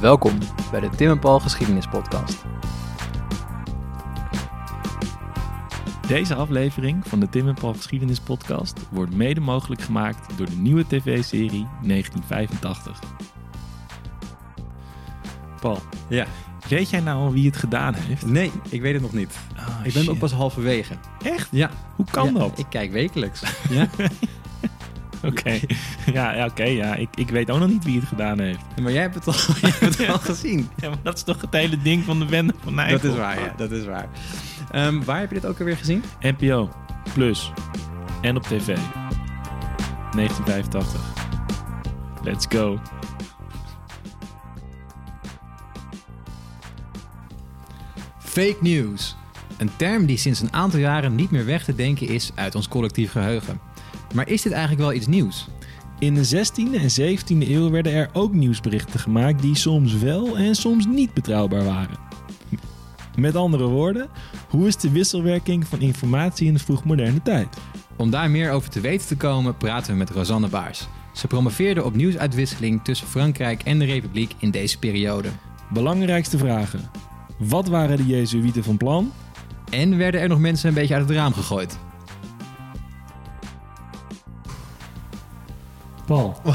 Welkom bij de Tim en Paul Geschiedenis Podcast. Deze aflevering van de Tim en Paul Geschiedenis Podcast wordt mede mogelijk gemaakt door de nieuwe tv-serie 1985. Paul, Ja. weet jij nou al wie het gedaan heeft? Nee, ik weet het nog niet. Ah, ik ben shit. ook pas halverwege. Echt? Ja. Hoe kan Ja, dat? Ik kijk wekelijks. Ja? Oké, ja, ja, oké, ja. Ik, ik weet ook nog niet wie het gedaan heeft. maar jij hebt het al, jij hebt het al gezien. Ja, maar dat is toch het hele ding van de bende van Nijvel? Dat is waar, ja. Dat is waar. Ehm, waar heb je dit ook alweer gezien? NPO, Plus en op tv. 1985. Let's go. Fake news. Een term die sinds een aantal jaren niet meer weg te denken is uit ons collectief geheugen. Maar is dit eigenlijk wel iets nieuws? In de 16e en 17e eeuw werden er ook nieuwsberichten gemaakt die soms wel en soms niet betrouwbaar waren. Met andere woorden, hoe is de wisselwerking van informatie in de vroegmoderne tijd? Om daar meer over te weten te komen, praten we met Rosanne Baars. Ze promoveerde op nieuwsuitwisseling tussen Frankrijk en de Republiek in deze periode. Belangrijkste vragen. Wat waren de Jezuïeten van plan? En werden er nog mensen een beetje uit het raam gegooid? Paul,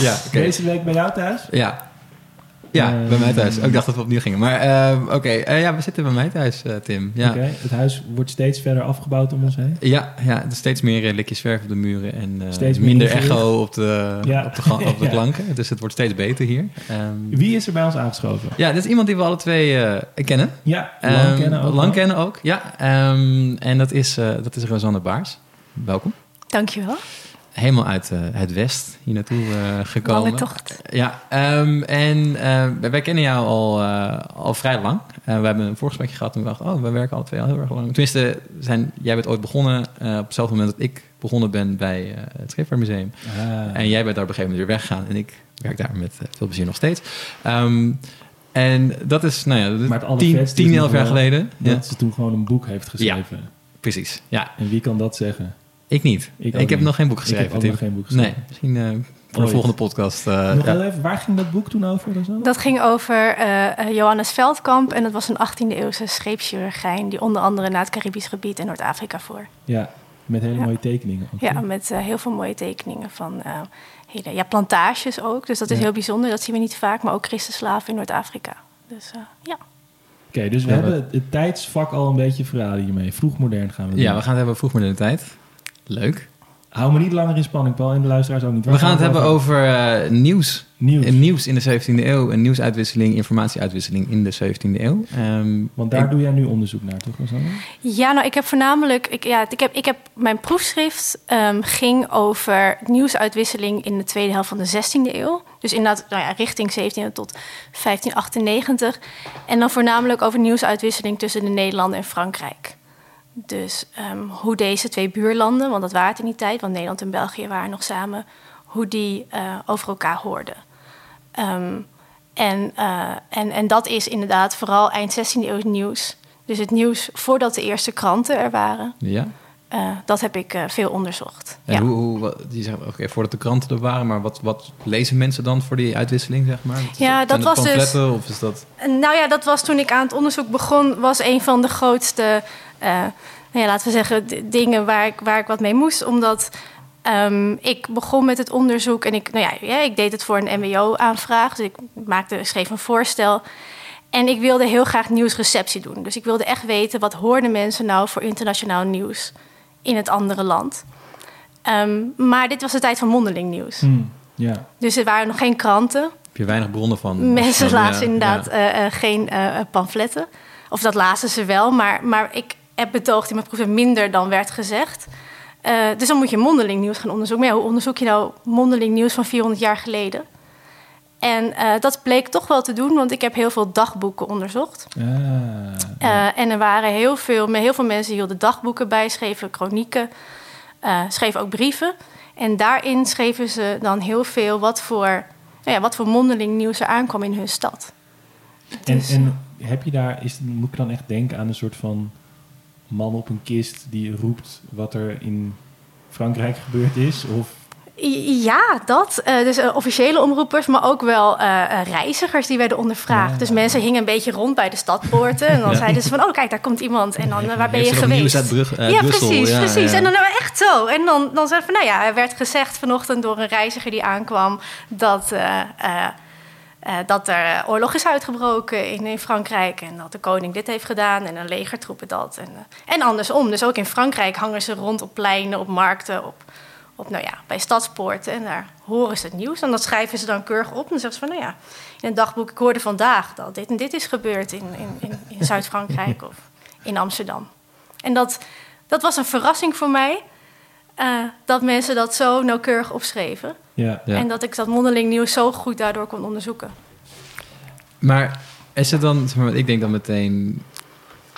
Ja, oké. deze week bij jou thuis? Ja. Ja, Eh, bij mij thuis. Oh, ik dacht dat we opnieuw gingen. Maar ehm, oké, Eh, ja, we zitten bij mij thuis, eh, Tim. Ja. Oké, het huis wordt steeds verder afgebouwd om ons heen. Ja, ja, er is steeds meer eh, likjes verf op de muren en eh, Steeds minder echo op de, Ja. op de, op de Ja. klanken. Dus het wordt steeds beter hier. Ehm, Wie is er bij ons aangeschoven? ja, dit is iemand die we alle twee eh, kennen. Ja, lang Ehm, kennen ook. Lang kennen ook, ja. Ehm, en dat is, eh, dat is Rosanne Baars. Welkom. Dankjewel. Helemaal uit eh, het west hier naartoe eh, gekomen. Lange tocht. Ja, ehm, en eh, wij kennen jou al, eh, al vrij lang. We hebben een voorgesprekje gehad toen we dachten, oh, we werken alle twee al heel erg lang. Tenminste, zijn, jij bent ooit begonnen eh, op hetzelfde moment dat ik begonnen ben bij eh, het Scheepvaartmuseum. Ah. En jij bent daar op een gegeven moment weer weggegaan. En ik werk daar met veel plezier nog steeds. Ehm, en dat is, nou ja, dat is Maar het tien, allervetste is tien, nog elf jaar wel geleden. dat Ja, ze toen gewoon een boek heeft geschreven. precies. Ja, En wie kan dat zeggen? Ik niet. Ik heb niet. nog geen boek Ik geschreven. heb ook Tim. nog geen boek geschreven. Nee, misschien eh, voor Ooit. de volgende podcast. eh, Nog ja. heel even, waar ging dat boek toen over? zo? Dat ging over eh, Johannes Veldkamp en dat was een 18e eeuwse scheepschirurgijn die onder andere naar het Caribisch gebied en Noord-Afrika voer. Ja, met hele Ja. mooie tekeningen. ook, Ja, met eh, heel veel mooie tekeningen van eh, hele, ja, plantages ook. Dus dat is Ja. heel bijzonder, dat zien we niet vaak, maar ook christenslaven in Noord-Afrika. Dus eh, ja. Oké, dus we Ja, hebben het tijdsvak al een beetje verraden hiermee. Vroegmodern gaan we doen. Ja, we gaan het hebben over vroegmoderne tijd. Leuk. Hou me niet langer in spanning, Paul. En de luisteraars ook niet. Waar We gaan het hebben over eh, nieuws. nieuws. Eh, Nieuws in de 17e eeuw. En nieuwsuitwisseling, informatieuitwisseling in de 17e eeuw. Ehm, Want daar ik- doe jij nu onderzoek naar, toch? Rosanne? Ja, nou, ik heb voornamelijk. Ik, ja, ik, heb, ik heb mijn proefschrift ehm, ging over nieuwsuitwisseling in de tweede helft van de 16e eeuw. Dus inderdaad, nou ja, richting 17 tot 1598. En dan voornamelijk over nieuwsuitwisseling tussen de Nederlanden en Frankrijk. Dus ehm, hoe deze twee buurlanden, want dat waren in die tijd, want Nederland en België waren nog samen, hoe die eh, over elkaar hoorden. Ehm, en, eh, en, en dat is inderdaad vooral eind 16e eeuw nieuws. Dus het nieuws voordat de eerste kranten er waren. ja. Eh, dat heb ik eh, veel onderzocht. En ja. hoe, hoe, die zeggen, oké, voordat de kranten er waren, maar wat, wat lezen mensen dan voor die uitwisseling, zeg maar? Ja, dat was dus- Of is dat... Nou ja, dat was toen ik aan het onderzoek begon, was een van de grootste, eh, nou ja, laten we zeggen, dingen waar ik, waar ik wat mee moest. Omdat ehm, ik begon met het onderzoek en ik, nou ja, ja, ik deed het voor een MBO-aanvraag. Dus ik maakte, schreef een voorstel. En ik wilde heel graag nieuwsreceptie doen. Dus ik wilde echt weten, wat hoorden mensen nou voor internationaal nieuws in het andere land? Ehm, maar dit was de tijd van mondeling nieuws. Hm, ja. Dus er waren nog geen kranten. Heb je weinig bronnen van? Mensen Ja, lazen inderdaad ja. eh, eh, geen eh, eh, pamfletten. Of dat lazen ze wel, maar, maar ik heb betoogd in mijn proef minder dan werd gezegd. Eh, dus dan moet je mondeling nieuws gaan onderzoeken. Maar ja, hoe onderzoek je nou mondeling nieuws van 400 jaar geleden? En eh, dat bleek toch wel te doen, want ik heb heel veel dagboeken onderzocht. Ah, Eh, en er waren heel veel, met heel veel mensen hielden dagboeken bij, schreven chronieken, eh, schreven ook brieven. En daarin schreven ze dan heel veel wat voor, nou ja, wat voor mondeling nieuws er aankwam in hun stad. En, Dus, en heb je daar, is, moet ik dan echt denken aan een soort van man op een kist die roept wat er in Frankrijk gebeurd is? Of Ja, dat. Uh, dus uh, officiële omroepers, maar ook wel uh, reizigers die werden ondervraagd. Ja. Dus mensen hingen een beetje rond bij de stadpoorten. En dan ja. zeiden ze van, oh kijk, daar komt iemand. En dan, waar ben je geweest? Uit Brug, ja, Brussel. precies, ja, precies. En dan nou, echt zo. En dan, dan zei van, nou ja, er werd gezegd vanochtend door een reiziger die aankwam... dat, dat er oorlog is uitgebroken in, in, Frankrijk. En dat de koning dit heeft gedaan en een legertroepen dat. En, en andersom. Dus ook in Frankrijk hangen ze rond op pleinen, op markten, op op, nou ja, bij stadspoorten. En daar horen ze het nieuws. En dat schrijven ze dan keurig op. En dan zeggen ze van, nou ja, in het dagboek... ik hoorde vandaag dat dit en dit is gebeurd in, in, in, in Zuid-Frankrijk of in Amsterdam. En dat, dat was een verrassing voor mij... Uh, dat mensen dat zo nauwkeurig opschreven. Ja, ja. En dat ik dat mondeling nieuws zo goed daardoor kon onderzoeken. Maar is het dan... Zeg maar, ik denk dan meteen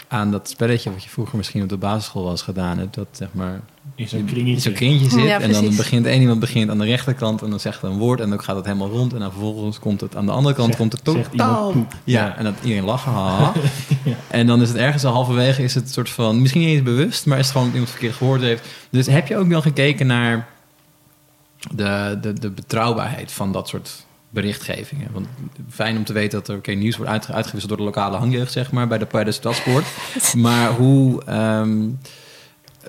aan dat spelletje... wat je vroeger misschien op de basisschool was gedaan hebt. Dat zeg maar in zo'n kringetje. zo'n kringetje zit. Ja, en dan begint één iemand begint aan de rechterkant en dan zegt een woord en dan gaat het helemaal rond. En dan vervolgens komt het aan de andere kant Zegt- komt het totaal. poep. Ja, en dat iedereen lachen. En dan is het ergens al halverwege is het soort van, misschien niet eens bewust, maar is het gewoon dat iemand verkeerd gehoord heeft. Dus heb je ook wel gekeken naar de, de, de betrouwbaarheid van dat soort berichtgevingen? Want fijn om te weten dat er oké, nieuws wordt uitge- uitgewisseld door de lokale hangjeugd, zeg maar, bij de, bij de maar hoe, ehm,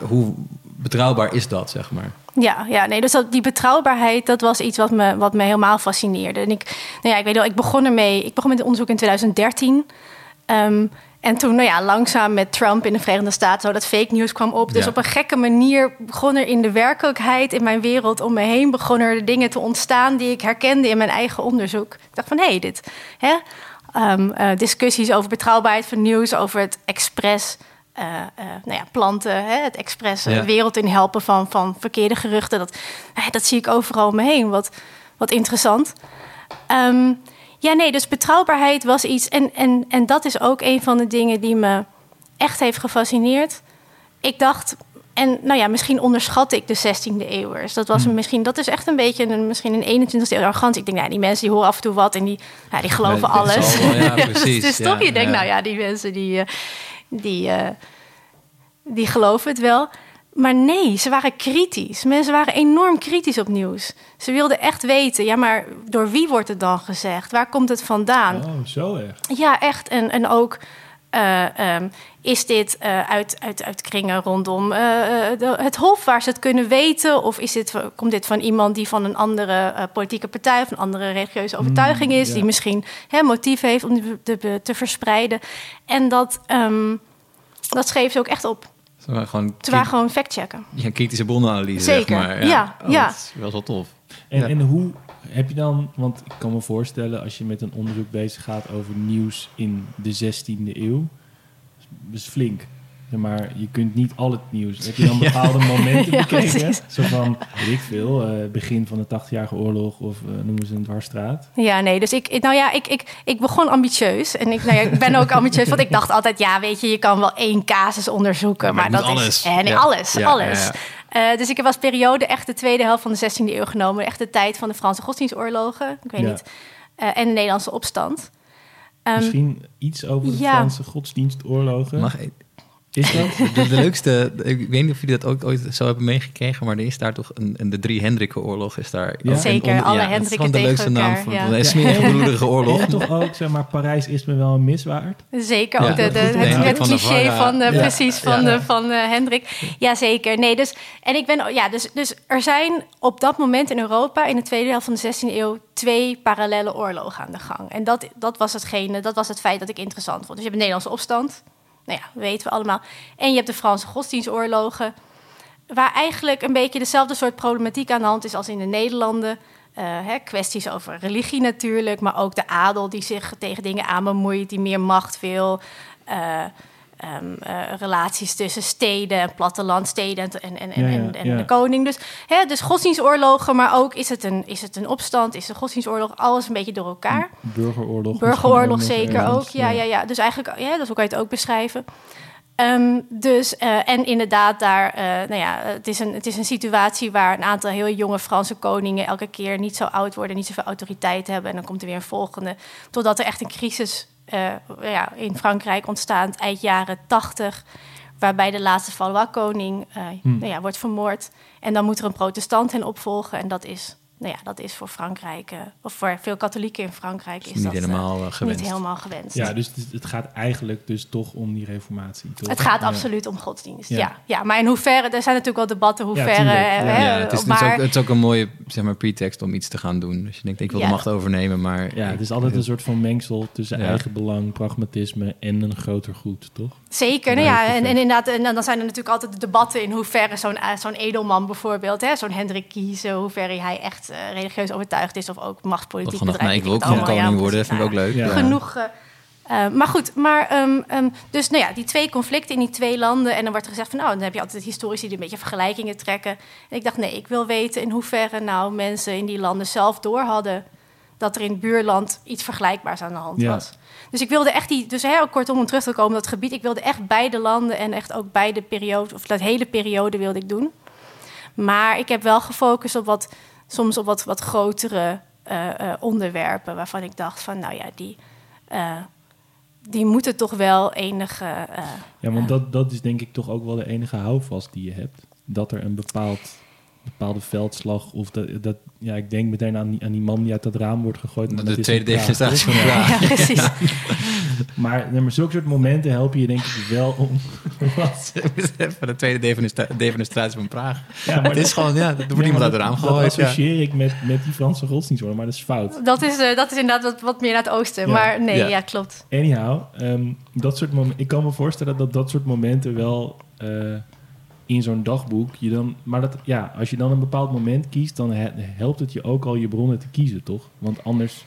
hoe betrouwbaar is dat, zeg maar? Ja, ja nee, dus dat, die betrouwbaarheid, dat was iets wat me, wat me helemaal fascineerde. En ik, nou ja, ik weet wel, ik begon ermee, ik begon met het onderzoek in 2013. Ehm, en toen, nou ja, langzaam met Trump in de Verenigde Staten, zo dat fake news kwam op. Dus Ja. op een gekke manier begon er in de werkelijkheid, in mijn wereld om me heen, begonnen er dingen te ontstaan die ik herkende in mijn eigen onderzoek. Ik dacht van, hé, hey, dit, hè? Ehm, eh, discussies over betrouwbaarheid van nieuws, over het expres eh, eh, nou ja, planten, hè, het expres eh, Ja. de wereld in helpen van, van verkeerde geruchten. Dat, dat zie ik overal om me heen. Wat, wat interessant. Ehm, ja, nee, dus betrouwbaarheid was iets. En, en, en dat is ook een van de dingen die me echt heeft gefascineerd. Ik dacht, en nou ja, misschien onderschat ik de 16e eeuwers. Dat, was misschien, dat is echt een beetje een, misschien een 21e eeuw arrogant. Ik denk, nou, die mensen die horen af en toe wat en die, ja, die geloven Ja, alles. wel, ja, precies, dus ja, toch, je denkt, nou ja, die mensen die, die, eh, die geloven het wel. Maar nee, ze waren kritisch. Mensen waren enorm kritisch op nieuws. Ze wilden echt weten, ja, maar door wie wordt het dan gezegd? Waar komt het vandaan? Oh, zo erg. Ja, echt. En, en ook, eh, ehm, is dit eh, uit, uit, uit kringen rondom eh, de- het Hof waar ze het kunnen weten? Of is dit, komt dit van iemand die van een andere politieke partij of een andere religieuze overtuiging is, ja. die misschien hè, motief heeft om die te, te, te verspreiden? En dat, ehm, dat schreef ze ook echt op. Ze waren gewoon, Ze waren gewoon factchecken. ja, kritische bronnenanalyse, Zeker, zeg maar. ja, Oh, ja. Dat is wel zo tof. En, Ja. en hoe heb je dan, want ik kan me voorstellen als je met een onderzoek bezig gaat over nieuws in de 16e eeuw, dat is flink. Maar je kunt niet al het nieuws. Heb je dan bepaalde momenten bekeken? Zo van, weet ik veel, eh, begin van de 80-jarige oorlog of eh, noemen ze een dwarsstraat. Ja, nee, dus ik, nou ja, ik, ik, ik begon ambitieus. En ik, nou ja, ik ben ook ambitieus, want ik dacht altijd, ja, weet je, je kan wel één casus onderzoeken. Maar dat alles. is. Eh, nee, Ja. alles, Ja, alles. Eh, dus ik heb als periode echt de tweede helft van de 16e eeuw genomen. Echt de tijd van de Franse godsdienstoorlogen. Ik weet Ja. niet. eh, en de Nederlandse opstand. Ehm, Misschien iets over de ja. Franse godsdienstoorlogen. Mag ik- Is dat? de, de leukste, ik weet niet of jullie dat ook ooit zo hebben meegekregen, maar er is daar toch een, een de drie Hendrikkenoorlog is daar. Ja. een Zeker, onder- alle ja, dat is Hendrikken gewoon de leukste tegen naam elkaar, van ja. een smerige bloedige oorlog. En toch ook, zeg maar, Parijs is me wel een miswaard. Zeker Ja, ook de, het, Hendrik het van der cliché van, de, precies, van, Ja. de, van eh, Hendrik. Jazeker. Nee, dus, en ik ben, ja, dus, dus er zijn op dat moment in Europa, in de tweede helft van de 16e eeuw, twee parallele oorlogen aan de gang. En dat, dat, was hetgene, dat was het feit dat ik interessant vond. Dus je hebt de Nederlandse opstand, nou ja, weten we allemaal. En je hebt de Franse godsdienstoorlogen, waar eigenlijk een beetje dezelfde soort problematiek aan de hand is als in de Nederlanden. Eh, hè, kwesties over religie natuurlijk, maar ook de adel die zich tegen dingen aan bemoeit, die meer macht wil. Eh, ehm, eh, relaties tussen steden en plattelandsteden en, en, en, Ja, ja, en, en ja. de koning. Dus, hè, dus godsdienstoorlogen, maar ook is het, een, is het een opstand, is een godsdienstoorlog, alles een beetje door elkaar. Burgeroorlog. Burgeroorlog zeker ergens. ook. Ja, ja, ja. Dus eigenlijk, ja, dat kan je het ook beschrijven. Ehm, dus, eh, en inderdaad, daar, eh, nou ja, het is, een, het is een situatie waar een aantal heel jonge Franse koningen elke keer niet zo oud worden, niet zoveel autoriteit hebben. En dan komt er weer een volgende. Totdat er echt een crisis eh, ja, in Frankrijk ontstaat, eind jaren tachtig. waarbij de laatste Valois-koning eh, Hmm. nou ja, wordt vermoord. En dan moet er een protestant hen opvolgen. En dat is, nou ja, dat is voor Frankrijk, eh, of voor veel katholieken in Frankrijk, is niet dat eh, helemaal uh, gewenst. niet helemaal gewenst. Ja, dus het, het gaat eigenlijk dus toch om die reformatie. Toch? Het gaat Ja. absoluut om godsdienst. Ja. Ja. Ja. maar in hoeverre, er zijn natuurlijk wel debatten hoe Ja, eh, hè, het is, het, is maar ook, het is ook een mooie zeg maar, pretext om iets te gaan doen. Dus je denkt, ik wil Ja. de macht overnemen, maar... Ja, het is altijd een soort van mengsel tussen Ja. eigen belang, pragmatisme en een groter goed, toch? Zeker, nou Ja, en, en inderdaad, en dan zijn er natuurlijk altijd de debatten in hoeverre zo'n eh, zo'n edelman bijvoorbeeld, hè, zo'n Hendrik Kiezen, hoeverre hij echt eh, religieus overtuigd is of ook machtspolitiek nou, bedrijft. ik wil ook gewoon koning ja, worden, dat vind ik ook leuk. Ja. Genoeg. eh, eh, maar goed, maar ehm, ehm, dus nou ja, die twee conflicten in die twee landen. En dan wordt er gezegd van nou, dan heb je altijd historici die een beetje vergelijkingen trekken. En ik dacht, nee, ik wil weten in hoeverre nou mensen in die landen zelf door hadden dat er in het buurland iets vergelijkbaars aan de hand Ja. was. Dus ik wilde echt die, dus heel kortom om terug te komen op dat gebied, ik wilde echt beide landen en echt ook beide periodes, of dat hele periode wilde ik doen. Maar ik heb wel gefocust op wat, soms op wat, wat grotere eh, eh, onderwerpen waarvan ik dacht van, nou ja, die, eh, die moeten toch wel enige. eh, Ja, want dat, dat is denk ik toch ook wel de enige houvast die je hebt. Dat er een bepaald, bepaalde veldslag of dat, dat ja, ik denk meteen aan die, aan die man die uit dat raam wordt gegooid. maar De dat is tweede van Ja. Ja, precies. Maar, maar zulke soort momenten helpen je denk ik wel om... Wat? Even de tweede demonstratie van Praag. Ja, maar Het is gewoon, ja, er wordt Ja, iemand uit het raam dat- gegooid. Dat ja. associeer ik met, met die Franse godsdienstorde, maar dat is fout. Dat is, eh, dat is inderdaad wat, wat meer naar het oosten. Ja. Maar nee, Ja. ja, klopt. Anyhow, ehm, dat soort momenten, ik kan me voorstellen dat dat soort momenten wel eh, in zo'n dagboek je dan, maar dat ja, als je dan een bepaald moment kiest, dan he- helpt het je ook al je bronnen te kiezen, toch? Want anders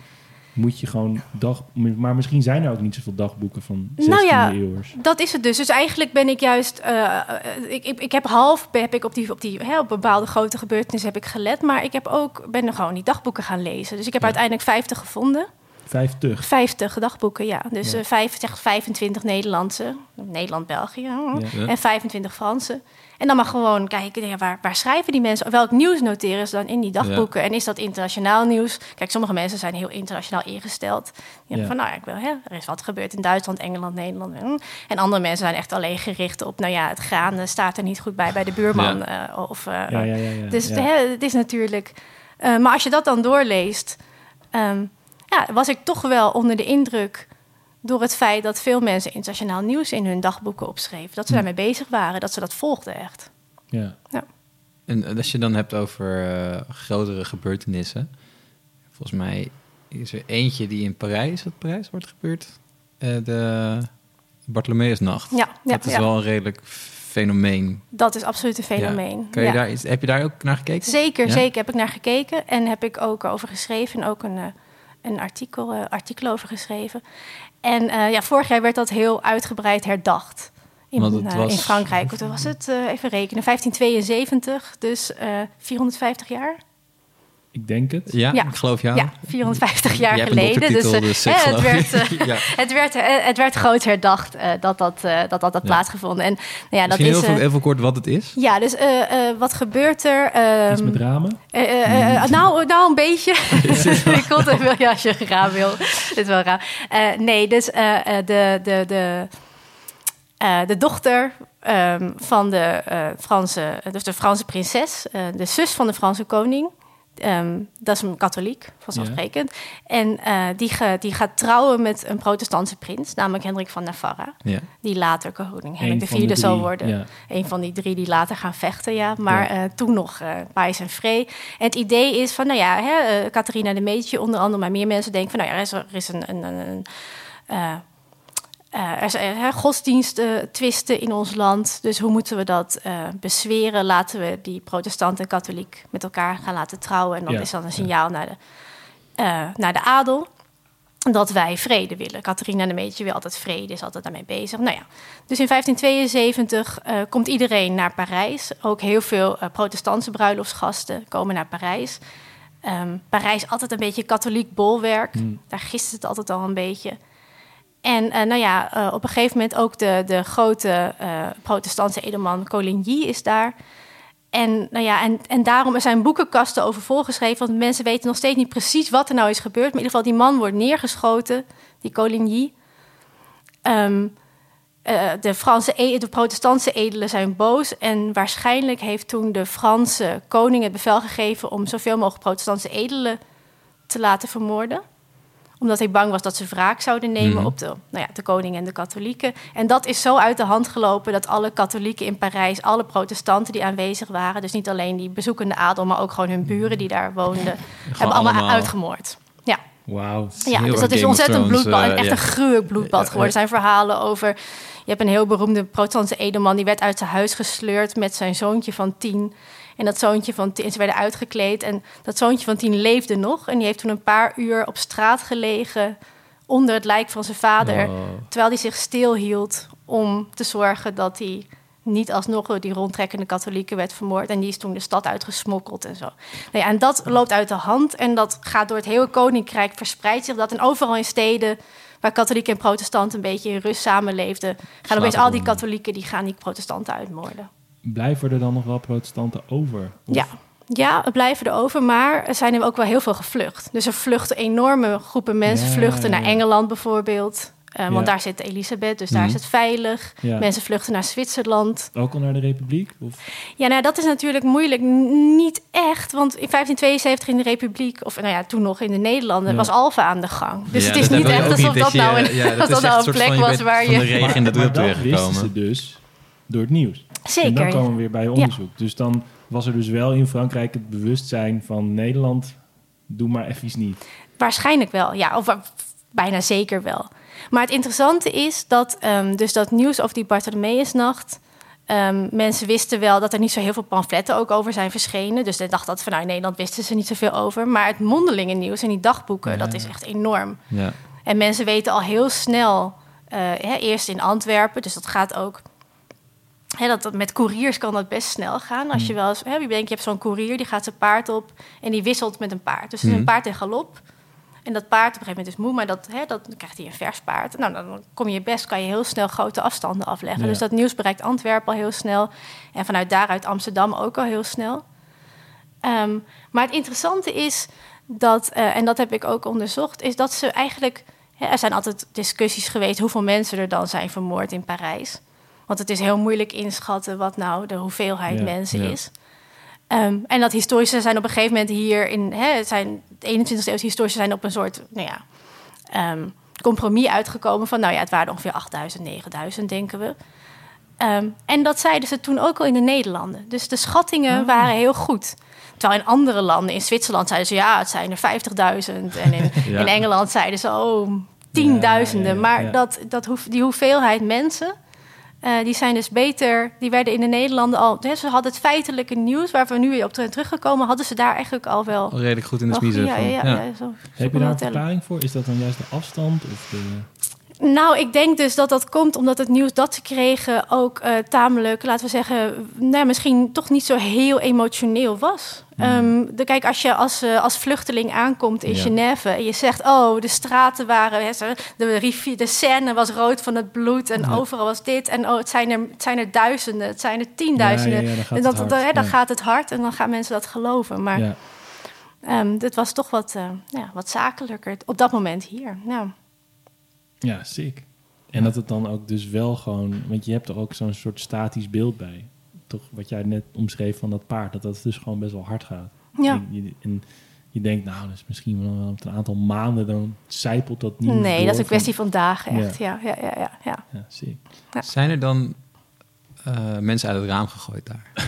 moet je gewoon dag, maar misschien zijn er ook niet zoveel dagboeken van 16e Nou ja, eeuwers. Dat is het dus. Dus eigenlijk ben ik juist. eh, eh, ik, ik, ik heb half heb ik op die, op die hè, op bepaalde grote gebeurtenissen heb ik gelet. Maar ik heb ook ben er gewoon die dagboeken gaan lezen. Dus ik heb Ja. uiteindelijk 50 gevonden. 50. 50 dagboeken, ja. Dus Ja. eh, vijf, zeg 25 Nederlandse, Nederland-België. Ja. En 25 Franse. En dan mag gewoon kijken, ja, waar, waar schrijven die mensen? Welk nieuws noteren ze dan in die dagboeken? En is dat internationaal nieuws? Kijk, sommige mensen zijn heel internationaal ingesteld. Die Ja. van, nou ja, ik wil, hè, er is wat gebeurd in Duitsland, Engeland, Nederland. hm. En andere mensen zijn echt alleen gericht op, nou ja, het graan staat er niet goed bij bij de buurman. eh, of, eh, Ja, dus hè, het is natuurlijk. eh, maar als je dat dan doorleest, ehm, ja, was ik toch wel onder de indruk door het feit dat veel mensen internationaal nieuws in hun dagboeken opschreven. Dat ze Hm. daarmee bezig waren, dat ze dat volgden echt. ja. En eh, als je dan hebt over eh, grotere gebeurtenissen. Volgens mij is er eentje die in Parijs, wat Parijs wordt gebeurd. Eh, de Bartholomeusnacht. Ja, ja, dat is ja. wel een redelijk fenomeen. Dat is absoluut een fenomeen. Kan je Ja. daar, iets- heb je daar ook naar gekeken? Zeker, Ja? zeker heb ik naar gekeken en heb ik ook over geschreven en ook een, een artikel, artikel over geschreven. En eh, ja, vorig jaar werd dat heel uitgebreid herdacht. In, eh, was- in Frankrijk. Toen was het, eh, even rekenen, 1572, dus eh 450 jaar. Ik denk het. Ja, Ja. ik geloof jou. Ja, 450 jaar Jij geleden. Dus, eh, dus ik hè, het, werd, eh, ja. het, werd, eh, het werd groot herdacht eh, dat dat, eh, dat, dat plaatsgevonden. En nou ja, dat Misschien is. heel, veel, eh, heel veel kort wat het is. ja, dus eh, eh, wat gebeurt er? Ehm, Iets met ramen. eh, eh, eh, nou, nou, een beetje. ik kon het wel, ja, als je raar wil. Dit is wel raar. Eh, nee, dus eh, eh, de, de, de, eh, de dochter ehm, van de, eh, Franse, dus de Franse prinses, eh, de zus van de Franse koning. Ehm, dat is een katholiek, vanzelfsprekend. En eh, die, ge- die gaat trouwen met een protestantse prins, namelijk Hendrik van Navarra. Ja. Die later koning Hendrik de IV zal worden. ja. Een van die drie die later gaan vechten, ja. Maar Ja. eh, toen nog eh Pais en Vree. En het idee is van, nou ja, hè, Catharina de Medici onder andere... maar meer mensen denken van, nou ja, er is, er is een... een, een, een, eh, eh, er zijn godsdiensten twisten in ons land. Dus hoe moeten we dat eh bezweren? Laten we die protestant en katholiek met elkaar gaan laten trouwen. En dat Ja, is dan een ja. signaal naar, de, eh, naar de adel dat wij vrede willen. Catharina de Medici wil altijd vrede, is altijd daarmee bezig. Nou ja, dus in 1572 eh, komt iedereen naar Parijs. Ook heel veel eh, protestantse bruiloftsgasten komen naar Parijs. Ehm, Parijs altijd een beetje katholiek bolwerk. Hmm. Daar gist het altijd al een beetje. En eh, nou ja, eh, op een gegeven moment ook de, de grote eh, protestantse edelman Coligny is daar. En, nou ja, en, en daarom er zijn boekenkasten over volgeschreven. Want mensen weten nog steeds niet precies wat er nou is gebeurd. Maar in ieder geval, die man wordt neergeschoten, die Coligny. Ehm, eh, de, Franse, e- de protestantse edelen zijn boos. En waarschijnlijk heeft toen de Franse koning het bevel gegeven om zoveel mogelijk protestantse edelen te laten vermoorden omdat hij bang was dat ze wraak zouden nemen Mhm. op de, nou ja, de koning en de katholieken. En dat is zo uit de hand gelopen dat alle katholieken in Parijs, alle protestanten die aanwezig waren, dus niet alleen die bezoekende adel, maar ook gewoon hun buren die daar woonden, hebben allemaal, allemaal. uitgemoord. Ja, Wauw. ja dus dat is of ontzettend bloedbad. eh, echt een gruwelijk bloedbad geworden. Er zijn verhalen over. Je hebt een heel beroemde protestantse edelman. Die werd uit zijn huis gesleurd met zijn zoontje van tien. En dat zoontje van tien, ze werden uitgekleed. En dat zoontje van tien leefde nog. En die heeft toen een paar uur op straat gelegen. onder het lijk van zijn vader. Oh. Terwijl hij zich stilhield om te zorgen dat hij niet alsnog door die rondtrekkende katholieken werd vermoord. En die is toen de stad uitgesmokkeld en zo. Nou ja, en dat loopt uit de hand en dat gaat door het hele koninkrijk, verspreidt zich dat. En overal in steden waar katholieken en protestanten een beetje in rust samenleefden... gaan opeens al die katholieken die gaan die protestanten uitmoorden. Blijven er dan nog wel protestanten over? Of- Ja. Ja, er blijven er over, maar er zijn er ook wel heel veel gevlucht. Dus er vluchten enorme groepen mensen, Ja, vluchten naar ja. Engeland bijvoorbeeld. Eh, Want Ja. daar zit Elisabeth, dus daar Mhm. is het veilig. Ja. Mensen vluchten naar Zwitserland. Ook al naar de Republiek? Of? Ja, nou, dat is natuurlijk moeilijk. N- Niet echt, want in 1572 in de Republiek, of nou ja, toen nog in de Nederlanden, Ja. was Alfa aan de gang. Dus Ja, het is dat niet je echt alsof dat je- nou een, dat dat nou een plek je was waar van de je... regen in de wisten ze dus door het nieuws. En dan Zeker. komen we weer bij onderzoek. Dus dan was er dus wel in Frankrijk het bewustzijn van Nederland, doe maar even niet. Waarschijnlijk wel, ja, of bijna zeker wel. Maar het interessante is dat ehm, dus dat nieuws over die Bartholomeusnacht... ehm, mensen wisten wel dat er niet zo heel veel pamfletten ook over zijn verschenen. Dus ze dachten dat van nou, in Nederland wisten ze niet zoveel over. Maar het mondelinge nieuws en die dagboeken, dat is echt enorm. Ja. En mensen weten al heel snel, eh, hè, eerst in Antwerpen, dus dat gaat ook. Dat, dat, met couriers kan dat best snel gaan. Als je wel eens, hè, je denkt, je hebt zo'n courier, die gaat zijn paard op en die wisselt met een paard. Dus het is een paard in galop. En dat paard op een gegeven moment is moe, maar dat, hè, dat, dan krijgt hij een vers paard. Nou, dan kom je best, kan je heel snel grote afstanden afleggen. Ja. Dus dat nieuws bereikt Antwerpen al heel snel. En vanuit daaruit Amsterdam ook al heel snel. Ehm, maar het interessante is dat, eh, en dat heb ik ook onderzocht, is dat ze eigenlijk. hè, er zijn altijd discussies geweest hoeveel mensen er dan zijn vermoord in Parijs. Want het is heel moeilijk inschatten wat nou de hoeveelheid Ja, mensen ja. is. Ehm, en dat historici zijn op een gegeven moment hier in hè, zijn de 21e eeuwse historici zijn op een soort nou ja, ehm, compromis uitgekomen van nou ja, het waren ongeveer 8000, 9000 denken we. Ehm, en dat zeiden ze toen ook al in de Nederlanden. Dus de schattingen waren heel goed. Terwijl in andere landen, in Zwitserland zeiden ze ja, het zijn er 50.000. En in, Ja. in Engeland zeiden ze oh, tienduizenden. Maar. Dat, dat hoef, die hoeveelheid mensen, eh, die zijn dus beter. Die werden in de Nederlanden al. hè, ze hadden het feitelijke nieuws, waar we nu weer op teruggekomen, hadden ze daar eigenlijk al wel. Al redelijk goed in de smiezen. ja, van- ja, ja, ja. ja, zo- zo Heb je daar een verklaring voor? Is dat dan juist de afstand? Of de... Nou, ik denk dus dat dat komt omdat het nieuws dat ze kregen ook eh, tamelijk, laten we zeggen, nou, misschien toch niet zo heel emotioneel was. Ehm, de, kijk, als je als, eh, als vluchteling aankomt in Ja. Genève en je zegt, oh, de straten waren, de rivier, de Seine was rood van het bloed en overal was dit en oh, het zijn er, het zijn er duizenden, het zijn er tienduizenden. Ja, dan gaat en het dat, dan gaat het hard en dan gaan mensen dat geloven. Maar ehm, dit was toch wat, eh, ja, wat zakelijker op dat moment hier. Ja. Ja, sick. En dat het dan ook dus wel gewoon... Want je hebt er ook zo'n soort statisch beeld bij. Toch wat jij net omschreef van dat paard. Dat dat dus gewoon best wel hard gaat. Ja. En je, en je denkt, nou, dat is misschien wel op een aantal maanden... dan zijpelt dat niet Nee, dat is een kwestie van dagen echt. Ja, ja, ja, ja. ja. Ja, sick. Zijn er dan eh, mensen uit het raam gegooid daar?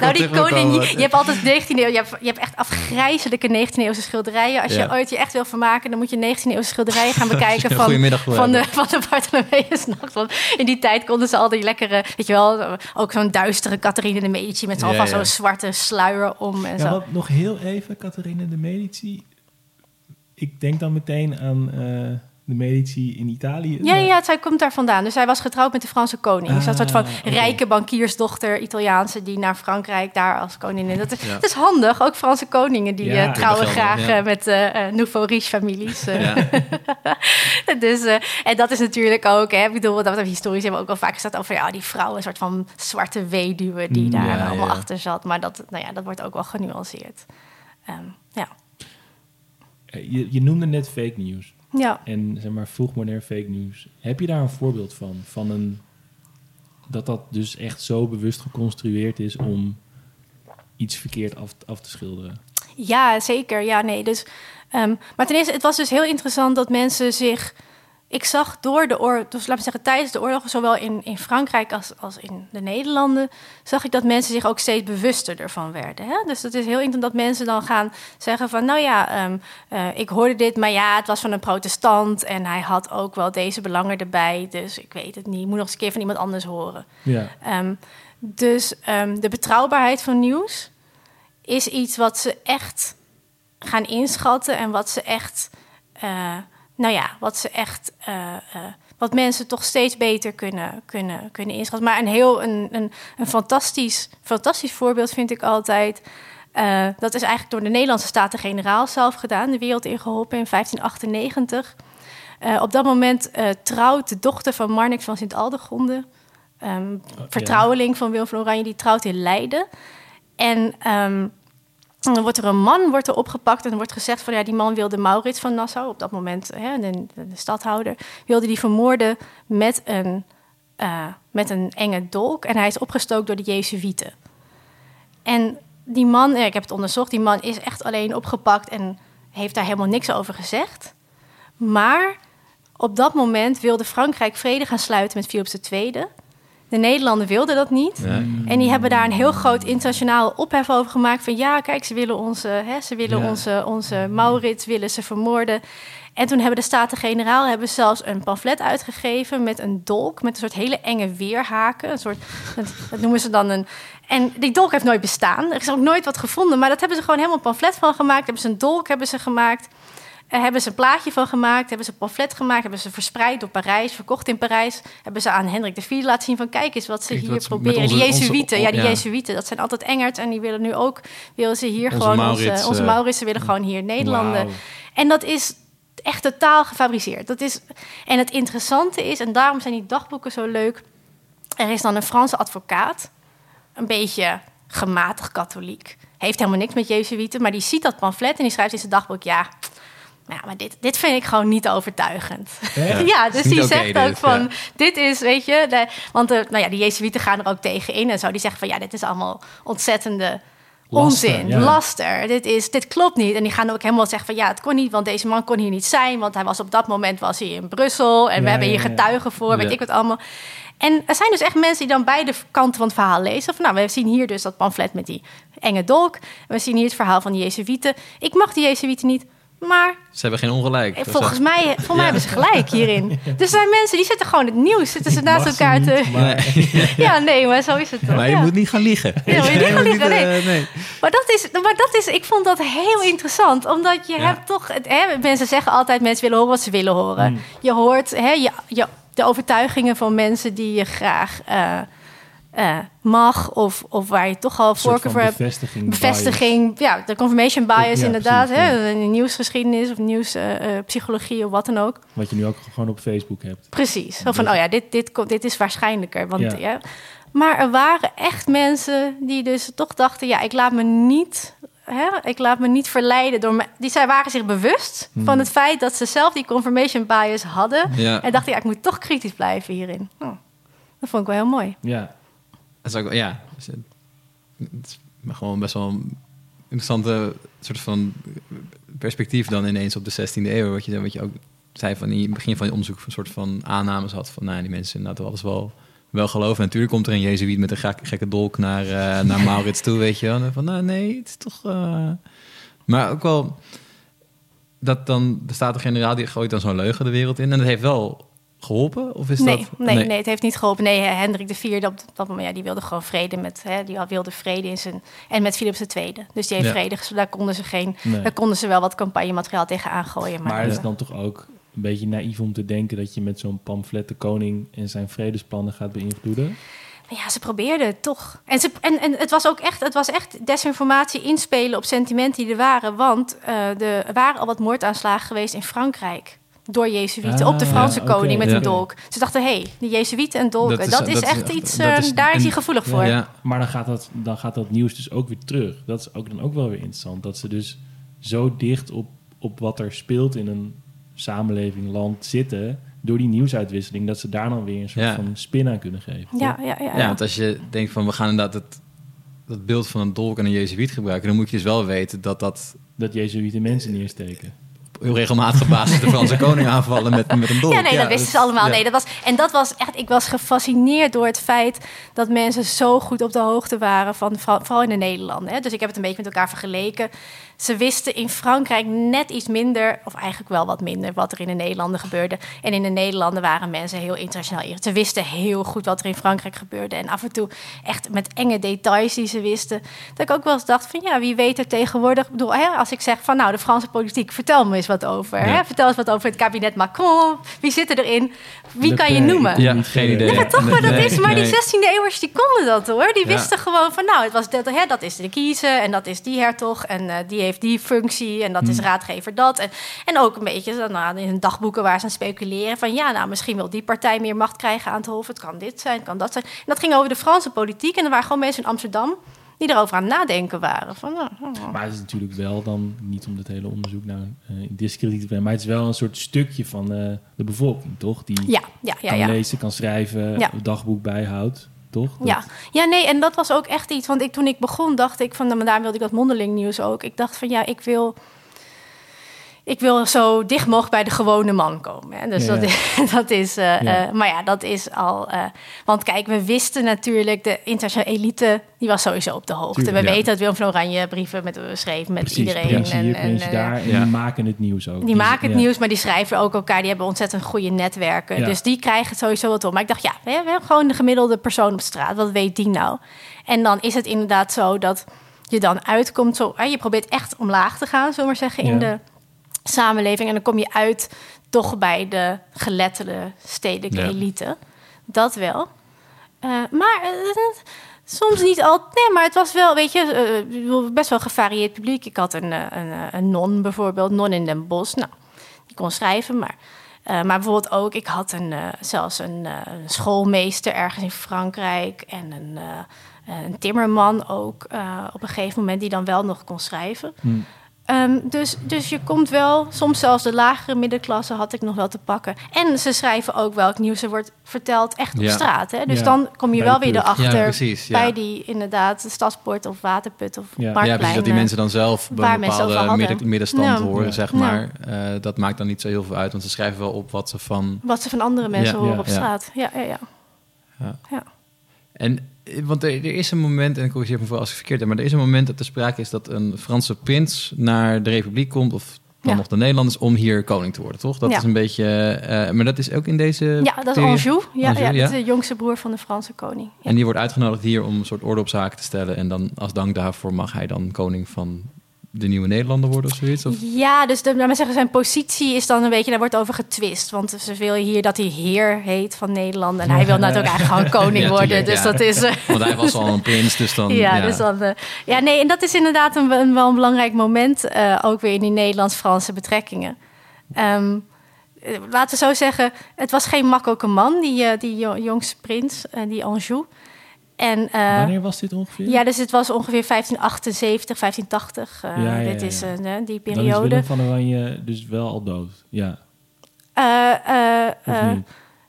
Nou, die koning, al je, hebt altijd 19e eeuw, je hebt, je hebt echt afgrijzelijke 19e eeuwse schilderijen. Als je ooit je echt wil vermaken, dan moet je 19e eeuwse schilderijen gaan bekijken van, van, de, van de Bartholomeusnacht. Want in die tijd konden ze al die lekkere, weet je wel, ook zo'n duistere Catharine de Medici met ja. zo'n zwarte sluier om en Ja, zo. wat, nog heel even, Catharina de Medici. Ik denk dan meteen aan eh, de Medici in Italië. Ja, maar- ja, zij komt daar vandaan. Dus zij was getrouwd met de Franse koning. Dus dat soort van Ah, rijke bankiersdochter, Italiaanse, die naar Frankrijk daar als koningin. Dat, is- Ja. dat is handig. Ook Franse koningen die Ja, eh, trouwen graag ja. eh, met eh, eh, nouveau riche families. Ja. dus, eh, en dat is natuurlijk ook, hè, ik bedoel, dat we historisch hebben ook al vaak gezegd over ja, die vrouw, een soort van zwarte weduwe die Mm, daar ja, allemaal ja. achter zat. Maar dat, nou ja, dat wordt ook wel genuanceerd. Ehm, ja. Je, je noemde net fake news. Ja. en zeg maar vroegmodern fake news. Heb je daar een voorbeeld van? Van een dat dat dus echt zo bewust geconstrueerd is om iets verkeerd af, af te schilderen. Ja, zeker. Ja, nee. Dus, ehm, maar ten eerste, het was dus heel interessant dat mensen zich. Ik zag door de oorlog, dus laten we zeggen tijdens de oorlog, zowel in, in Frankrijk als, als in de Nederlanden, zag ik dat mensen zich ook steeds bewuster ervan werden. Hè? Dus het is heel interessant dat mensen dan gaan zeggen van, nou ja, ehm, eh, ik hoorde dit, maar ja, het was van een protestant en hij had ook wel deze belangen erbij, dus ik weet het niet. Ik moet nog eens een keer van iemand anders horen. Ja. Ehm, dus ehm, de betrouwbaarheid van nieuws is iets wat ze echt gaan inschatten en wat ze echt, eh, nou ja, wat ze echt, eh, eh, wat mensen toch steeds beter kunnen, kunnen, kunnen inschatten. Maar een heel, een, een, een fantastisch, fantastisch voorbeeld vind ik altijd. eh, dat is eigenlijk door de Nederlandse Staten-Generaal zelf gedaan, de wereld ingeholpen in 1598. Eh, op dat moment trouwt de dochter van Marnix van Sint-Aldegonde, ehm, vertrouweling van Willem van Oranje, die trouwt in Leiden. En ehm, dan wordt er een man wordt er opgepakt en er wordt gezegd van ja, die man wilde Maurits van Nassau, op dat moment hè, de, de, de stadhouder, wilde die vermoorden met een, eh, met een enge dolk. En hij is opgestookt door de Jezuïeten. En die man, ik heb het onderzocht, die man is echt alleen opgepakt en heeft daar helemaal niks over gezegd. Maar op dat moment wilde Frankrijk vrede gaan sluiten met Philips II. De Nederlanden wilden dat niet. En die hebben daar een heel groot internationaal ophef over gemaakt. Van ja, kijk, ze willen onze, hè, ze willen Ja. onze, onze Maurits willen ze vermoorden. En toen hebben de Staten-Generaal hebben zelfs een pamflet uitgegeven met een dolk, met een soort hele enge weerhaken. Een soort, dat, dat noemen ze dan een. En die dolk heeft nooit bestaan. Er is ook nooit wat gevonden, maar dat hebben ze gewoon helemaal een pamflet van gemaakt. Hebben ze een dolk hebben ze gemaakt. Er hebben ze een plaatje van gemaakt, hebben ze een pamflet gemaakt, hebben ze verspreid door Parijs, verkocht in Parijs. Hebben ze aan Hendrik IV laten zien van kijk eens wat ze Kijk, hier wat proberen. onze- die Jezuïeten, ja, die ja. Jezuïeten, dat zijn altijd Engert en die willen nu ook, willen ze hier Onze gewoon, Maurits, onze, onze eh, Mauritsen willen gewoon hier Nederlanden. En dat is echt totaal gefabriceerd. Dat is, en het interessante is, en daarom zijn die dagboeken zo leuk. Er is dan een Franse advocaat, een beetje gematigd katholiek. Heeft helemaal niks met Jezuïeten, maar die ziet dat pamflet en die schrijft in zijn dagboek: ja. Ja, maar dit, dit vind ik gewoon niet overtuigend. Ja, dus die zegt ook dit, van, ja. dit is, weet je... De, want de, nou ja, die Jezuïeten gaan er ook tegen in en zo. Die zeggen van, ja, dit is allemaal ontzettende Laster, onzin, ja. laster. Dit, is, dit klopt niet. En die gaan ook helemaal zeggen van, ja, het kon niet... want deze man kon hier niet zijn... want hij was op dat moment was hij in Brussel... en we hebben hier ja, ja. getuigen voor, weet Ja. ik wat allemaal. En er zijn dus echt mensen die dan beide kanten van het verhaal lezen. Van, nou, we zien hier dus dat pamflet met die enge dolk. We zien hier het verhaal van de Jezuïeten. Ik mag die Jezuïeten niet, maar Ze hebben geen ongelijk. eh, Volgens eh, mij, volgens mij hebben ze gelijk hierin. Dus er zijn mensen die zitten gewoon het nieuws, zitten ze naast elkaar niet, te. maar- Ja, nee, maar zo is het toch? Maar je ja. moet niet gaan liegen. Ja, maar je moet niet gaan liegen, nee. eh, nee. Maar dat is, maar dat is, ik vond dat heel interessant, omdat je Ja. hebt toch, het, hè, mensen zeggen altijd mensen willen horen wat ze willen horen. Mm. Je hoort hè, je, je, de overtuigingen van mensen die je graag eh, eh, mag of, of waar je toch al voorkeur voor hebt. bevestiging. Bevestiging, ja, de confirmation bias Ja, inderdaad. precies, hè, nieuwsgeschiedenis of nieuwspsychologie of wat dan ook. Wat je nu ook gewoon op Facebook hebt. Precies. Zo van, oh ja, dit, dit, dit is waarschijnlijker. Want, Ja. ja. Maar er waren echt mensen die dus toch dachten... ja, ik laat me niet, hè, ik laat me niet verleiden door... Me, die zij waren zich bewust Hmm. van het feit... dat ze zelf die confirmation bias hadden. En dachten, ja, ik moet toch kritisch blijven hierin. Oh, dat vond ik wel heel mooi. Ja, is ook, ja, dus het is gewoon best wel een interessante soort van perspectief dan ineens op de 16e eeuw. Wat je, wat je ook zei van in het begin van je onderzoek, een soort van aannames had van, nou, die mensen inderdaad alles wel, wel geloven. En natuurlijk komt er een Jezuïet met een gek- gekke dolk naar, eh, naar Maurits toe, weet je wel. Van, nou, nee, het is toch... eh, Maar ook wel dat dan de Staten-Generaal, die gooit dan zo'n leugen de wereld in. En dat heeft wel geholpen? Of is Nee, dat... nee, nee, het heeft niet geholpen. Nee, Hendrik IV, op dat moment, ja, die wilde gewoon vrede met, hè, die wilde vrede in zijn en met Philips II. Dus die heeft Ja. vrede, ges- daar konden ze geen, nee. daar konden ze wel wat campagnemateriaal tegen aangooien. Maar, Maar het is dan toch ook een beetje naïef om te denken dat je met zo'n pamflet de koning en zijn vredesplannen gaat beïnvloeden. ja, ze probeerden het toch. En, ze, en, en het was ook echt, het was echt desinformatie inspelen op sentimenten die er waren, want eh, er waren al wat moordaanslagen geweest in Frankrijk. Door Jezuïeten Ah, op de Franse ja, oké, koning met ja. een dolk. Ze dachten, hé, hey, de Jezuïeten en dolken, dat Dat is, is- dat is- echt iets, dat eh, is- daar is hij gevoelig voor. Ja, Maar dan gaat, dat, dan gaat dat nieuws dus ook weer terug. Dat is ook dan ook wel weer interessant. Dat ze dus zo dicht op, op wat er speelt in een samenleving, land zitten, door die nieuwsuitwisseling, dat ze daar dan weer een soort Ja. van spin aan kunnen geven. Ja, toch? ja, ja. Ja, ja. want als je denkt van we gaan inderdaad het, dat beeld van een dolk en een jezuïet gebruiken, dan moet je dus wel weten dat dat Dat Jezuïeten mensen neersteken. Heel regelmatige basis de Franse koning aanvallen met, met een dolk. Ja, nee, dat wisten ze allemaal. ja. Nee, dat was, en dat was echt, ik was gefascineerd door het feit dat mensen zo goed op de hoogte waren van, van- vooral in de Nederlanden. Hè. Dus ik heb het een beetje met elkaar vergeleken. Ze wisten in Frankrijk net iets minder, of eigenlijk wel wat minder, wat er in de Nederlanden gebeurde. En in de Nederlanden waren mensen heel internationaal. Ze wisten heel goed wat er in Frankrijk gebeurde. En af en toe echt met enge details die ze wisten. Dat ik ook wel eens dacht van ja, wie weet er tegenwoordig. Ik bedoel, hè, als ik zeg van nou, de Franse politiek, vertel me eens wat over. Ja. Hè? Vertel eens wat over het kabinet Macron. Wie zit er erin? Wie Le kan je noemen? Ja, geen idee. Ja, toch, dat Nee, is, maar nee. die 16e eeuwers die konden dat hoor. Die wisten gewoon van, nou, het was dat, hè, dat is de kiezer en dat is die hertog en eh, die heeft die functie en dat is raadgever dat. En, en ook een beetje nou, in dagboeken waar ze aan speculeren van, ja, nou, misschien wil die partij meer macht krijgen aan het hof. Het kan dit zijn, het kan dat zijn. En dat ging over de Franse politiek en er waren gewoon mensen in Amsterdam die erover aan het nadenken waren. Van, nou, oh. Maar het is natuurlijk wel dan, niet om dit hele onderzoek nou eh, in discrediet te brengen, maar het is wel een soort stukje van eh, de bevolking, toch? Die ja, ja, ja, kan ja. lezen, kan schrijven, Ja. een dagboek bijhoudt, toch? Dat- Ja. ja, nee, en dat was ook echt iets. Want ik, toen ik begon, dacht ik van, nou, maar daar wilde ik dat mondeling nieuws ook. Ik dacht van, ja, ik wil, ik wil zo dicht mogelijk bij de gewone man komen. Hè. Dus Ja. dat, is- dat is, eh, Ja. eh, maar ja, dat is al. eh, want kijk, we wisten natuurlijk, de internationale elite, die was sowieso op de hoogte. Tuurlijk, we ja. weten dat Willem van Oranje brieven met schreef met Precies, iedereen. hier, en, en, daar. En die maken het nieuws ook. die maken het ja. nieuws, maar die schrijven ook elkaar. Die hebben ontzettend goede netwerken. Ja. Dus die krijgen het sowieso wel door. Maar ik dacht, ja, we hebben gewoon de gemiddelde persoon op straat. Wat weet die nou? En dan is het inderdaad zo dat je dan uitkomt. Zo, je probeert echt omlaag te gaan, zullen we maar zeggen, in Ja. de samenleving. En dan kom je uit toch bij de geletterde stedelijke Ja. elite. Dat wel. Eh, maar eh, soms niet altijd. Nee, maar het was wel, weet je, eh, best wel gevarieerd publiek. Ik had een, een, een non bijvoorbeeld, non in Den Bosch. Nou, die kon schrijven, maar... maar bijvoorbeeld ook, ik had een, zelfs een, schoolmeester ergens in Frankrijk en een, een timmerman ook op een gegeven moment die dan wel nog kon schrijven. Hm. Ehm, dus, dus je komt wel, soms zelfs de lagere middenklasse had ik nog wel te pakken. En ze schrijven ook welk nieuws er wordt verteld echt op Ja. straat. Hè? Dus Ja, dan kom je bij wel weer erachter Ja, precies, ja. bij die inderdaad de stadspoort of waterput of Ja. Ja, marktplein. Ja, precies. Dat die mensen dan zelf bij bepaalde midden, middenstand horen, Ja. zeg maar. Eh, dat maakt dan niet zo heel veel uit, want ze schrijven wel op wat ze van... Wat ze van andere mensen Ja, horen ja, op straat. Ja, ja, ja. Ja. Ja. En, want er, er is een moment, en ik corrigeer me voor als ik verkeerd heb, maar er is een moment dat er sprake is dat een Franse prins naar de Republiek komt, of dan Ja. nog de Nederlanders, om hier koning te worden, toch? Dat Ja. is een beetje, eh, maar dat is ook in deze ja, dat is? Anjou. Ja, Anjou, ja, ja. dat is de jongste broer van de Franse koning. En die wordt uitgenodigd hier om een soort orde op zaken te stellen. En dan als dank daarvoor mag hij dan koning van de nieuwe Nederlanden worden of zoiets? Of? Ja, dus de, zeggen, zijn positie is dan een beetje, daar wordt over getwist. Want ze willen hier dat hij heer heet van Nederland. En hij wil natuurlijk eigenlijk gewoon koning Ja, worden. tuurlijk, dus ja. dat is... eh, Want hij was al een prins, dus dan... ja, dus dan, eh, ja, nee, en dat is inderdaad een, een- wel een belangrijk moment, eh, ook weer in die Nederlands-Franse betrekkingen. Ehm, eh, laten we zo zeggen, het was geen makkelijke man, die, die jo- jongste prins, die Anjou. En, eh, Wanneer was dit ongeveer? ja, dus het was ongeveer 1578, 1580. eh, Ja, ja, dit ja, is eh, die Dan is periode. Willem van Oranje dus wel al dood. Ja,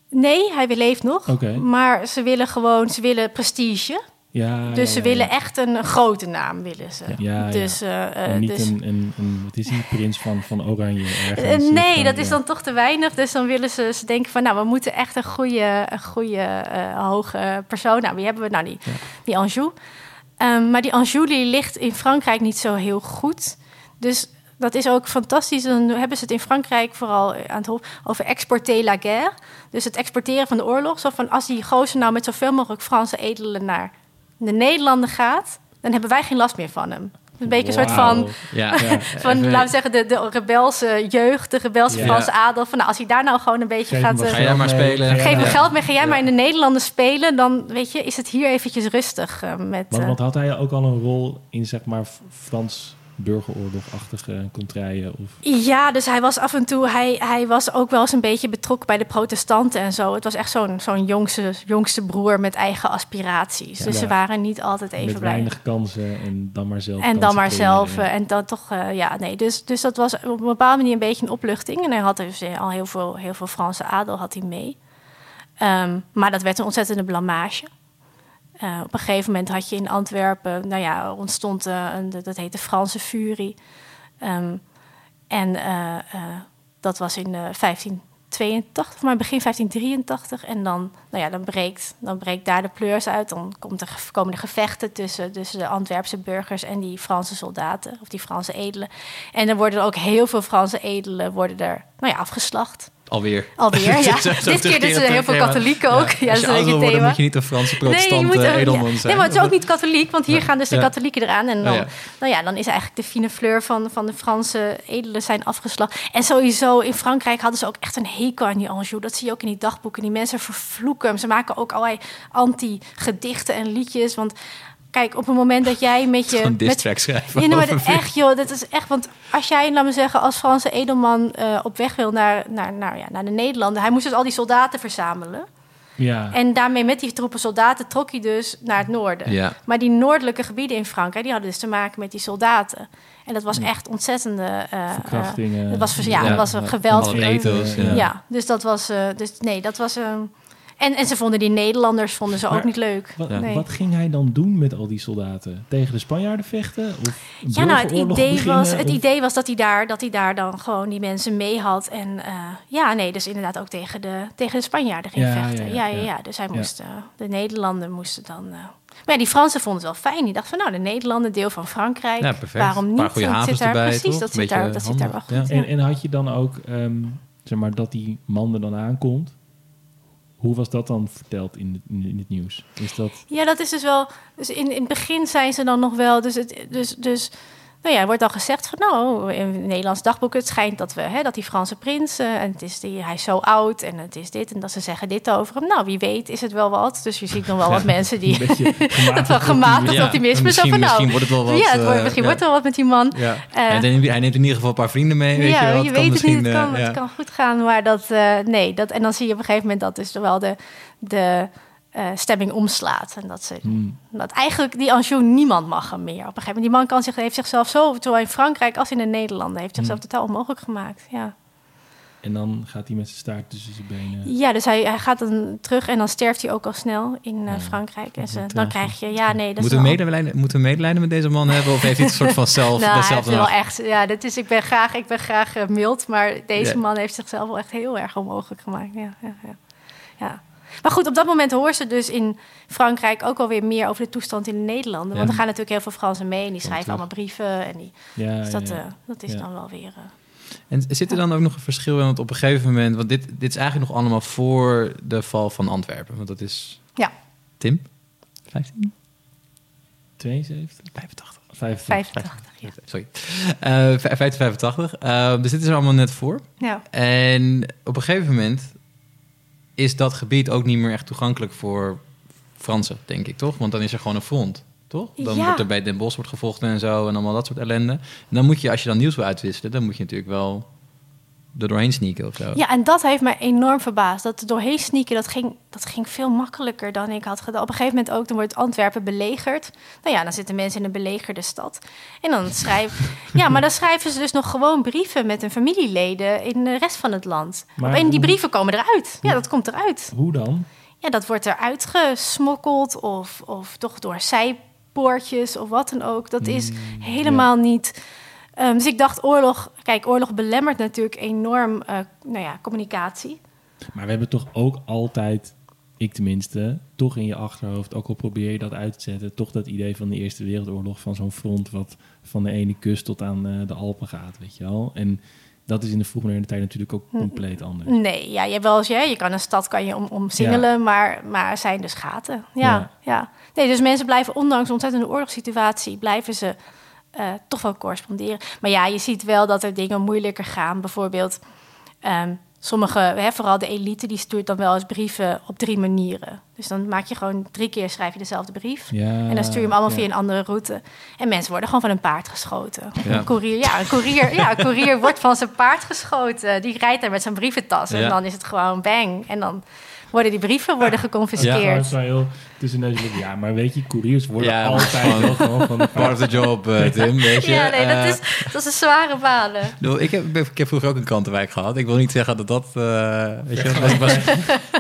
nee, hij leeft nog. Maar ze willen gewoon, ze willen prestige. Ja, dus ja, ze ja, willen echt een grote naam, willen ze. Ja. Dus, En niet dus, een, een, een, wat is die, prins van, van Oranje ergens? Eh, nee, dat is dan toch te weinig. Dus dan willen ze, ze denken van, nou, we moeten echt een goede, een goede hoge persoon. Nou, wie hebben we? Nou, die, die Anjou. Ehm, maar die Anjou die ligt in Frankrijk niet zo heel goed. Dus dat is ook fantastisch. Dan hebben ze het in Frankrijk vooral aan het hof over exporter la guerre. Dus het exporteren van de oorlog. Zo van, als die gozer nou met zoveel mogelijk Franse edelen naar de Nederlanden gaat... dan hebben wij geen last meer van hem. Een beetje een soort van... Wauw. Ja, Van, laten we zeggen, de, de rebelse jeugd, de rebelse Ja. Franse adel. Van, nou, als hij daar nou gewoon een beetje Geef gaat... eh, Ga jij maar spelen. geef hem geld mee, ga jij maar in de Nederlanden spelen... dan weet je, is het hier eventjes rustig. eh, met, Want, eh, want had hij ook al een rol in zeg maar Frans burgeroorlogachtige contraien? Of... Ja, dus hij was af en toe, hij, hij was ook wel eens een beetje betrokken bij de protestanten en zo. Het was echt zo'n zo'n jongste, jongste broer met eigen aspiraties. Ja, dus ze waren niet altijd even Met blij. weinig kansen en dan maar zelf En dan maar zelf. eh, En dan toch, eh, ja, nee. Dus, dus dat was op een bepaalde manier een beetje een opluchting. En hij had dus eh, al heel veel, heel veel Franse adel had hij mee. Ehm, maar dat werd een ontzettende blamage. Eh, op een gegeven moment had je in Antwerpen, nou ja, ontstond eh, een, dat heette Franse Furie. Ehm, en eh, dat was in eh, 1582, maar begin 1583. En dan, nou ja, dan, breekt, dan breekt daar de pleurs uit. Dan komt er, komen gevechten tussen, tussen de Antwerpse burgers en die Franse soldaten, of die Franse edelen. En dan worden er ook heel veel Franse edelen worden er, nou ja, afgeslacht. Alweer. Alweer, ja. Zo- zo Dit keer dus terugkerend heel veel katholieken ook. Ja, Als dat je is een ouder wordt, thema. moet je niet een Franse protestant Nee, je moet eh, edelman ja. zijn. Nee, maar het is ook niet katholiek, want hier gaan dus de Ja. katholieken eraan. En dan, ja. nou ja, dan is eigenlijk de fine fleur van, van de Franse edelen zijn afgeslacht. En sowieso in Frankrijk hadden ze ook echt een hekel aan die Anjou. Dat zie je ook in die dagboeken. Die mensen vervloeken hem. Ze maken ook allerlei anti-gedichten en liedjes. Want kijk, op het moment dat jij met je... Gewoon met, schrijven. ja, maar dat- echt, joh, dat is echt. Want als jij, laat me zeggen, als Franse edelman eh, op weg wil naar, naar, naar, ja, naar de Nederlanden, hij moest dus al die soldaten verzamelen. Ja, En daarmee met die troepen soldaten trok hij dus naar het noorden. Ja. Maar die noordelijke gebieden in Frankrijk, die hadden dus te maken met die soldaten. En dat was echt ontzettende. eh, eh, verkrachtingen. het was, ja, Ja, het was een geweld. Ethos, ja. ja. dus dat was. eh, dus nee, dat was. eh, en, en ze vonden die Nederlanders vonden ze ook niet leuk. Wat, Ja. Nee. wat ging hij dan doen met al die soldaten? Tegen de Spanjaarden vechten? Of Ja, nou, het idee, beginnen? was, het Of- idee was dat hij, daar, dat hij daar dan gewoon die mensen mee had. En eh, ja, nee, dus inderdaad ook tegen de, tegen de Spanjaarden ging Ja, vechten. ja, Ja, ja, ja, ja. Dus hij moest, eh, de Nederlanden moesten dan... eh, maar ja, die Fransen vonden het wel fijn. Die dachten van, nou, de Nederlanden, deel van Frankrijk. Ja, perfect. Waarom Een niet? paar goede zit daar, erbij, Precies, toch? dat zit, daar, dat zit daar wel goed. ja. ja. En, en had je dan ook, ehm, zeg maar, dat die man er dan aankomt? Hoe was dat dan verteld in, in het nieuws? Is dat... Ja, dat is dus wel. Dus in, in het begin zijn ze dan nog wel. Dus, het, dus, dus nou ja, er wordt al gezegd van nou, in het Nederlands dagboek, het schijnt dat we, hè, dat die Franse prins, eh, en het is die, hij is zo oud en het is dit en dat ze zeggen dit over hem. Nou, wie weet is het wel wat. Dus je ziet nog wel wat mensen die. Het wel gematigd Ja, optimisme. Zo misschien- van, nou, misschien wordt het wel wat, Ja, het wordt, eh, misschien wordt er wel wat met die man. Ja. Eh, hij, neemt, hij neemt in ieder geval een paar vrienden mee. Weet ja, je, wel. je Het kan weet het niet. misschien, Het kan, ja. het kan goed gaan, maar dat, eh, nee. Dat, en dan zie je op een gegeven moment dat dus wel de, de eh, stemming omslaat. En dat, ze, Hmm. dat eigenlijk die Anjou niemand mag hem meer. Op een gegeven moment, die man kan zich, heeft zichzelf zo, zowel in Frankrijk als in de Nederlanden, heeft zichzelf Hmm. totaal onmogelijk gemaakt. Ja. En dan gaat hij met zijn staart tussen zijn benen. Ja, dus hij, hij gaat dan terug en dan sterft hij ook al snel in eh, Frankrijk. En ze, dan tragisch. krijg je, ja, nee, dat Moeten is we, wel- medelijden, moeten we medelijden met deze man hebben? Of heeft hij het soort van zelf, Nou, hij heeft wel echt, ja, dat is, ik ben graag, ik ben graag eh, mild, maar deze Ja. man heeft zichzelf wel echt heel erg onmogelijk gemaakt. Ja, ja, ja. ja. Maar goed, op dat moment horen ze dus in Frankrijk ook alweer meer over de toestand in de Nederlanden. Want er gaan natuurlijk heel veel Fransen mee en die schrijven allemaal brieven. En die, Ja, dus dat, ja. eh, dat is Ja. dan wel weer... eh, En zit er dan ook nog een verschil in? Want op een gegeven moment, want dit, dit is eigenlijk nog allemaal voor de val van Antwerpen. Want dat is ja, Tim? 15? 72? 85. 85. 85. Ja. Sorry. Eh 1585. Eh, dus dit is er allemaal net voor. Ja. En op een gegeven moment is dat gebied ook niet meer echt toegankelijk voor Fransen, denk ik, toch? Want dan is er gewoon een front, toch? Dan Ja. wordt er bij Den Bosch wordt gevochten en zo en allemaal dat soort ellende. En dan moet je, als je dan nieuws wil uitwisselen, dan moet je natuurlijk wel er doorheen sneaken of zo. Ja, en dat heeft mij enorm verbaasd. Dat er doorheen sneaken, dat ging, dat ging veel makkelijker dan ik had gedaan. Op een gegeven moment ook, dan wordt Antwerpen belegerd. Nou ja, dan zitten mensen in een belegerde stad. En dan schrijven... ja, maar dan schrijven ze dus nog gewoon brieven met hun familieleden in de rest van het land. Maar en die brieven komen eruit. Ja, dat komt eruit. Hoe dan? Ja, dat wordt eruit gesmokkeld of, of toch door zijpoortjes of wat dan ook. Dat is Mm, helemaal niet... Ehm, dus ik dacht, oorlog... Kijk, oorlog belemmert natuurlijk enorm eh, nou ja, communicatie. Maar we hebben toch ook altijd, ik tenminste, toch in je achterhoofd, ook al probeer je dat uit te zetten, toch dat idee van de Eerste Wereldoorlog, van zo'n front wat van de ene kust tot aan eh, de Alpen gaat, weet je wel. En dat is in de vroegmoderne tijd natuurlijk ook Hm. compleet anders. Nee, ja, je hebt wel eens, ja, je kan een stad kan je om, omsingelen, maar, maar er zijn dus gaten. Ja, Ja. ja. Nee, dus mensen blijven, ondanks de ontzettende oorlogssituatie, blijven ze eh, toch wel corresponderen. Maar ja, je ziet wel dat er dingen moeilijker gaan. Bijvoorbeeld, ehm, sommige, hè, vooral de elite, die stuurt dan wel eens brieven op drie manieren. Dus dan maak je gewoon drie keer schrijf je dezelfde brief. Ja, En dan stuur je hem allemaal ja. via een andere route. En mensen worden gewoon van een paard geschoten. Ja. Een courier, ja, een courier, ja, een courier wordt van zijn paard geschoten. Die rijdt daar met zijn brieventas. En dan is het gewoon bang. En dan worden die brieven worden Ja, geconfiskeerd. gewoon heel tussen neus en lippen. Ja, maar weet je, couriers worden Ja, altijd gewoon- wel gewoon van de Part of the job, eh, Tim, weet je. Ja, nee, dat Eh, is, dat is een zware banen. Ik heb, ik heb vroeger ook een krantenwijk gehad. Ik wil niet zeggen dat dat... eh, weet je, was, was,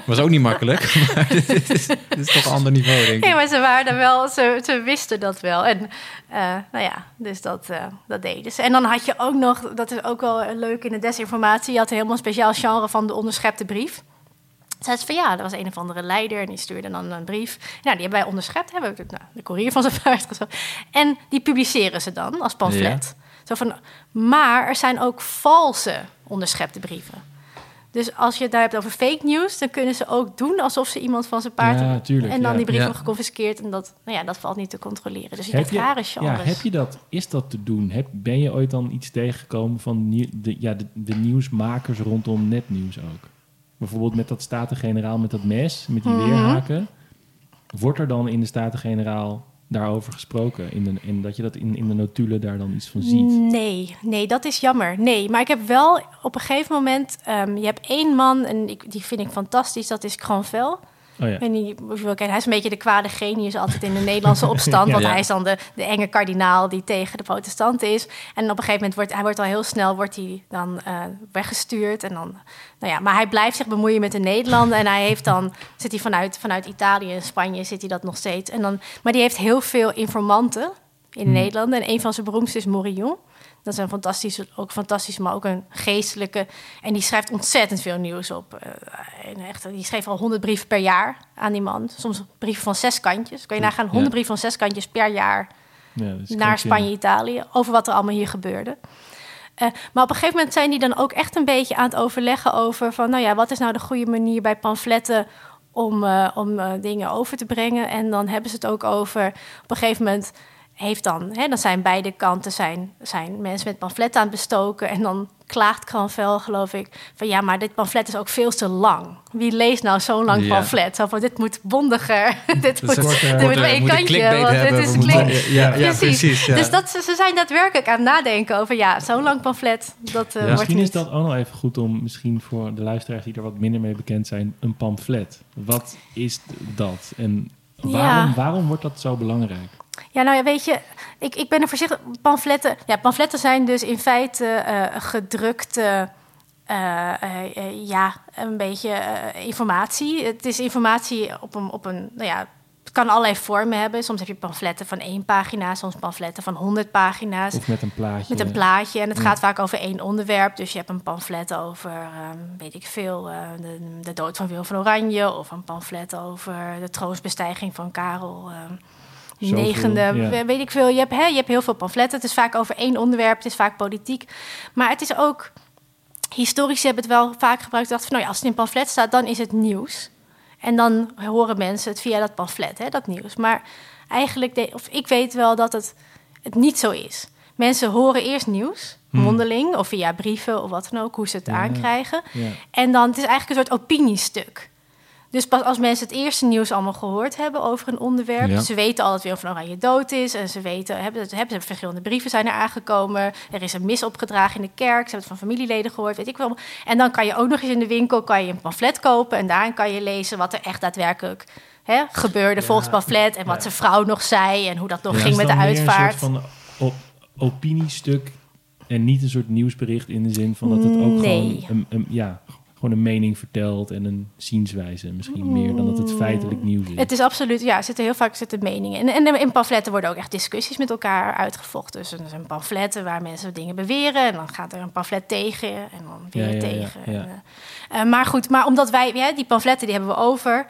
was ook niet makkelijk. Maar dit is, dit is toch een ander niveau, denk ik. Nee, maar ze waren wel, ze, ze wisten dat wel. En eh, nou ja, dus dat, eh, dat deden ze. En dan had je ook nog, dat is ook wel leuk in de desinformatie, je had helemaal een speciaal genre van de onderschepte brief. Zei ze van ja, er was een of andere leider en die stuurde dan een brief. Nou, die hebben wij onderschept, hebben we nou, de courier van zijn paard gezocht. En die publiceren ze dan als pamflet. Zo van, maar er zijn ook valse onderschepte brieven. Dus als je het daar hebt over fake news, dan kunnen ze ook doen alsof ze iemand van zijn paard Ja, tuurlijk, en dan ja. die brief Ja. geconfiskeerd en dat, nou ja, dat valt niet te controleren. Dus je Heb hebt rare ja, genres. heb je dat, is dat te doen? Heb, ben je ooit dan iets tegengekomen van de, ja, de, de nieuwsmakers rondom netnieuws ook? Bijvoorbeeld met dat Staten-Generaal met dat mes, met die Mhm. weerhaken. Wordt er dan in de Staten-Generaal daarover gesproken? In de, en dat je dat in, in de notulen daar dan iets van ziet? Nee, nee, dat is jammer. Nee, maar ik heb wel op een gegeven moment... ehm, je hebt één man, en ik, die vind ik fantastisch, dat is Cranvel. Oh ja. Hij is een beetje de kwade genius altijd in de Nederlandse opstand. Want Ja. hij is dan de, de enge kardinaal die tegen de protestanten is. En op een gegeven moment wordt hij wordt al heel snel wordt hij dan eh, weggestuurd. En dan, nou ja, maar hij blijft zich bemoeien met de Nederlanden. En hij heeft dan, zit hij vanuit, vanuit Italië en Spanje, zit hij dat nog steeds. En dan, maar die heeft heel veel informanten in Hmm. Nederlanden. En een van zijn beroemdste is Morillon. Dat is een fantastische, ook fantastisch, maar ook een geestelijke. En die schrijft ontzettend veel nieuws op. Eh, en echt, die schreef al honderd brieven per jaar aan die man. Soms brieven van zes kantjes. Kan je nagaan, honderd brieven van zes kantjes per jaar Ja, naar. Spanje, Italië. Over wat er allemaal hier gebeurde. Eh, maar op een gegeven moment zijn die dan ook echt een beetje aan het overleggen over van, nou ja, wat is nou de goede manier bij pamfletten om, eh, om eh, dingen over te brengen. En dan hebben ze het ook over, op een gegeven moment heeft dan, hè, dan zijn beide kanten zijn, zijn mensen met pamfletten aan het bestoken. En dan klaagt Cranvel, geloof ik, van ja, maar dit pamflet is ook veel te lang. Wie leest nou zo'n lang Ja. pamflet? Zo van, dit moet bondiger. dit moet, korter. dit moet maar één kantje. Want dit is moeten- ja, ja, precies, ja. Dus dat, ze, ze zijn daadwerkelijk aan het nadenken over... ja, zo'n lang pamflet, dat eh, wordt Misschien is dat ook nog even goed om, misschien voor de luisteraars die er wat minder mee bekend zijn, een pamflet. Wat is dat? En waarom, Ja. waarom wordt dat zo belangrijk? Ja, nou ja, weet je, ik, ik ben er voorzichtig... Pamfletten, ja, pamfletten zijn dus in feite eh, gedrukte... eh, eh, ja, een beetje informatie. Het is informatie op een, op een, nou ja, het kan allerlei vormen hebben. Soms heb je pamfletten van één pagina, soms pamfletten van honderd pagina's. Of met een plaatje? Met een plaatje. En het Ja. gaat vaak over één onderwerp. Dus je hebt een pamflet over, ehm, weet ik veel, de, de dood van Willem van Oranje. Of een pamflet over de troonsbestijging van Karel ehm, Zoveel, negende. ja. Weet ik veel. Je hebt, hè, je hebt heel veel pamfletten. Het is vaak over één onderwerp. Het is vaak politiek. Maar het is ook... Historici hebben het wel vaak gebruikt. Dacht van, nou ja, als het in een pamflet staat, dan is het nieuws. En dan horen mensen het via dat pamflet, hè, dat nieuws. Maar eigenlijk, de, of ik weet wel dat het, het niet zo is. Mensen horen eerst nieuws, mondeling, of via brieven of wat dan ook, hoe ze het Ja. aankrijgen. Ja. En dan, het is eigenlijk een soort opiniestuk. Dus pas als mensen het eerste nieuws allemaal gehoord hebben over een onderwerp, Ja. ze weten al dat Willem van Oranje dood is en ze weten, hebben, hebben, hebben verschillende brieven zijn er aangekomen, er is een mis opgedragen in de kerk, ze hebben het van familieleden gehoord, weet ik wel. En dan kan je ook nog eens in de winkel kan je een pamflet kopen en daarin kan je lezen wat er echt daadwerkelijk hè, gebeurde Ja. volgens het pamflet en wat Ja. zijn vrouw nog zei en hoe dat nog Ja, ging is met de uitvaart. Een soort van op, opiniestuk en niet een soort nieuwsbericht in de zin van dat het ook Nee. gewoon, een, een, ja, gewoon een mening vertelt en een zienswijze misschien meer dan dat het feitelijk nieuws is. Het is absoluut, ja, er zitten heel vaak zitten meningen. En, en in pamfletten worden ook echt discussies met elkaar uitgevochten. Dus er zijn pamfletten waar mensen dingen beweren. En dan gaat er een pamflet tegen en dan weer Ja, ja, ja, tegen. ja. En, eh, eh, maar goed, maar omdat wij, ja, die pamfletten die hebben we over.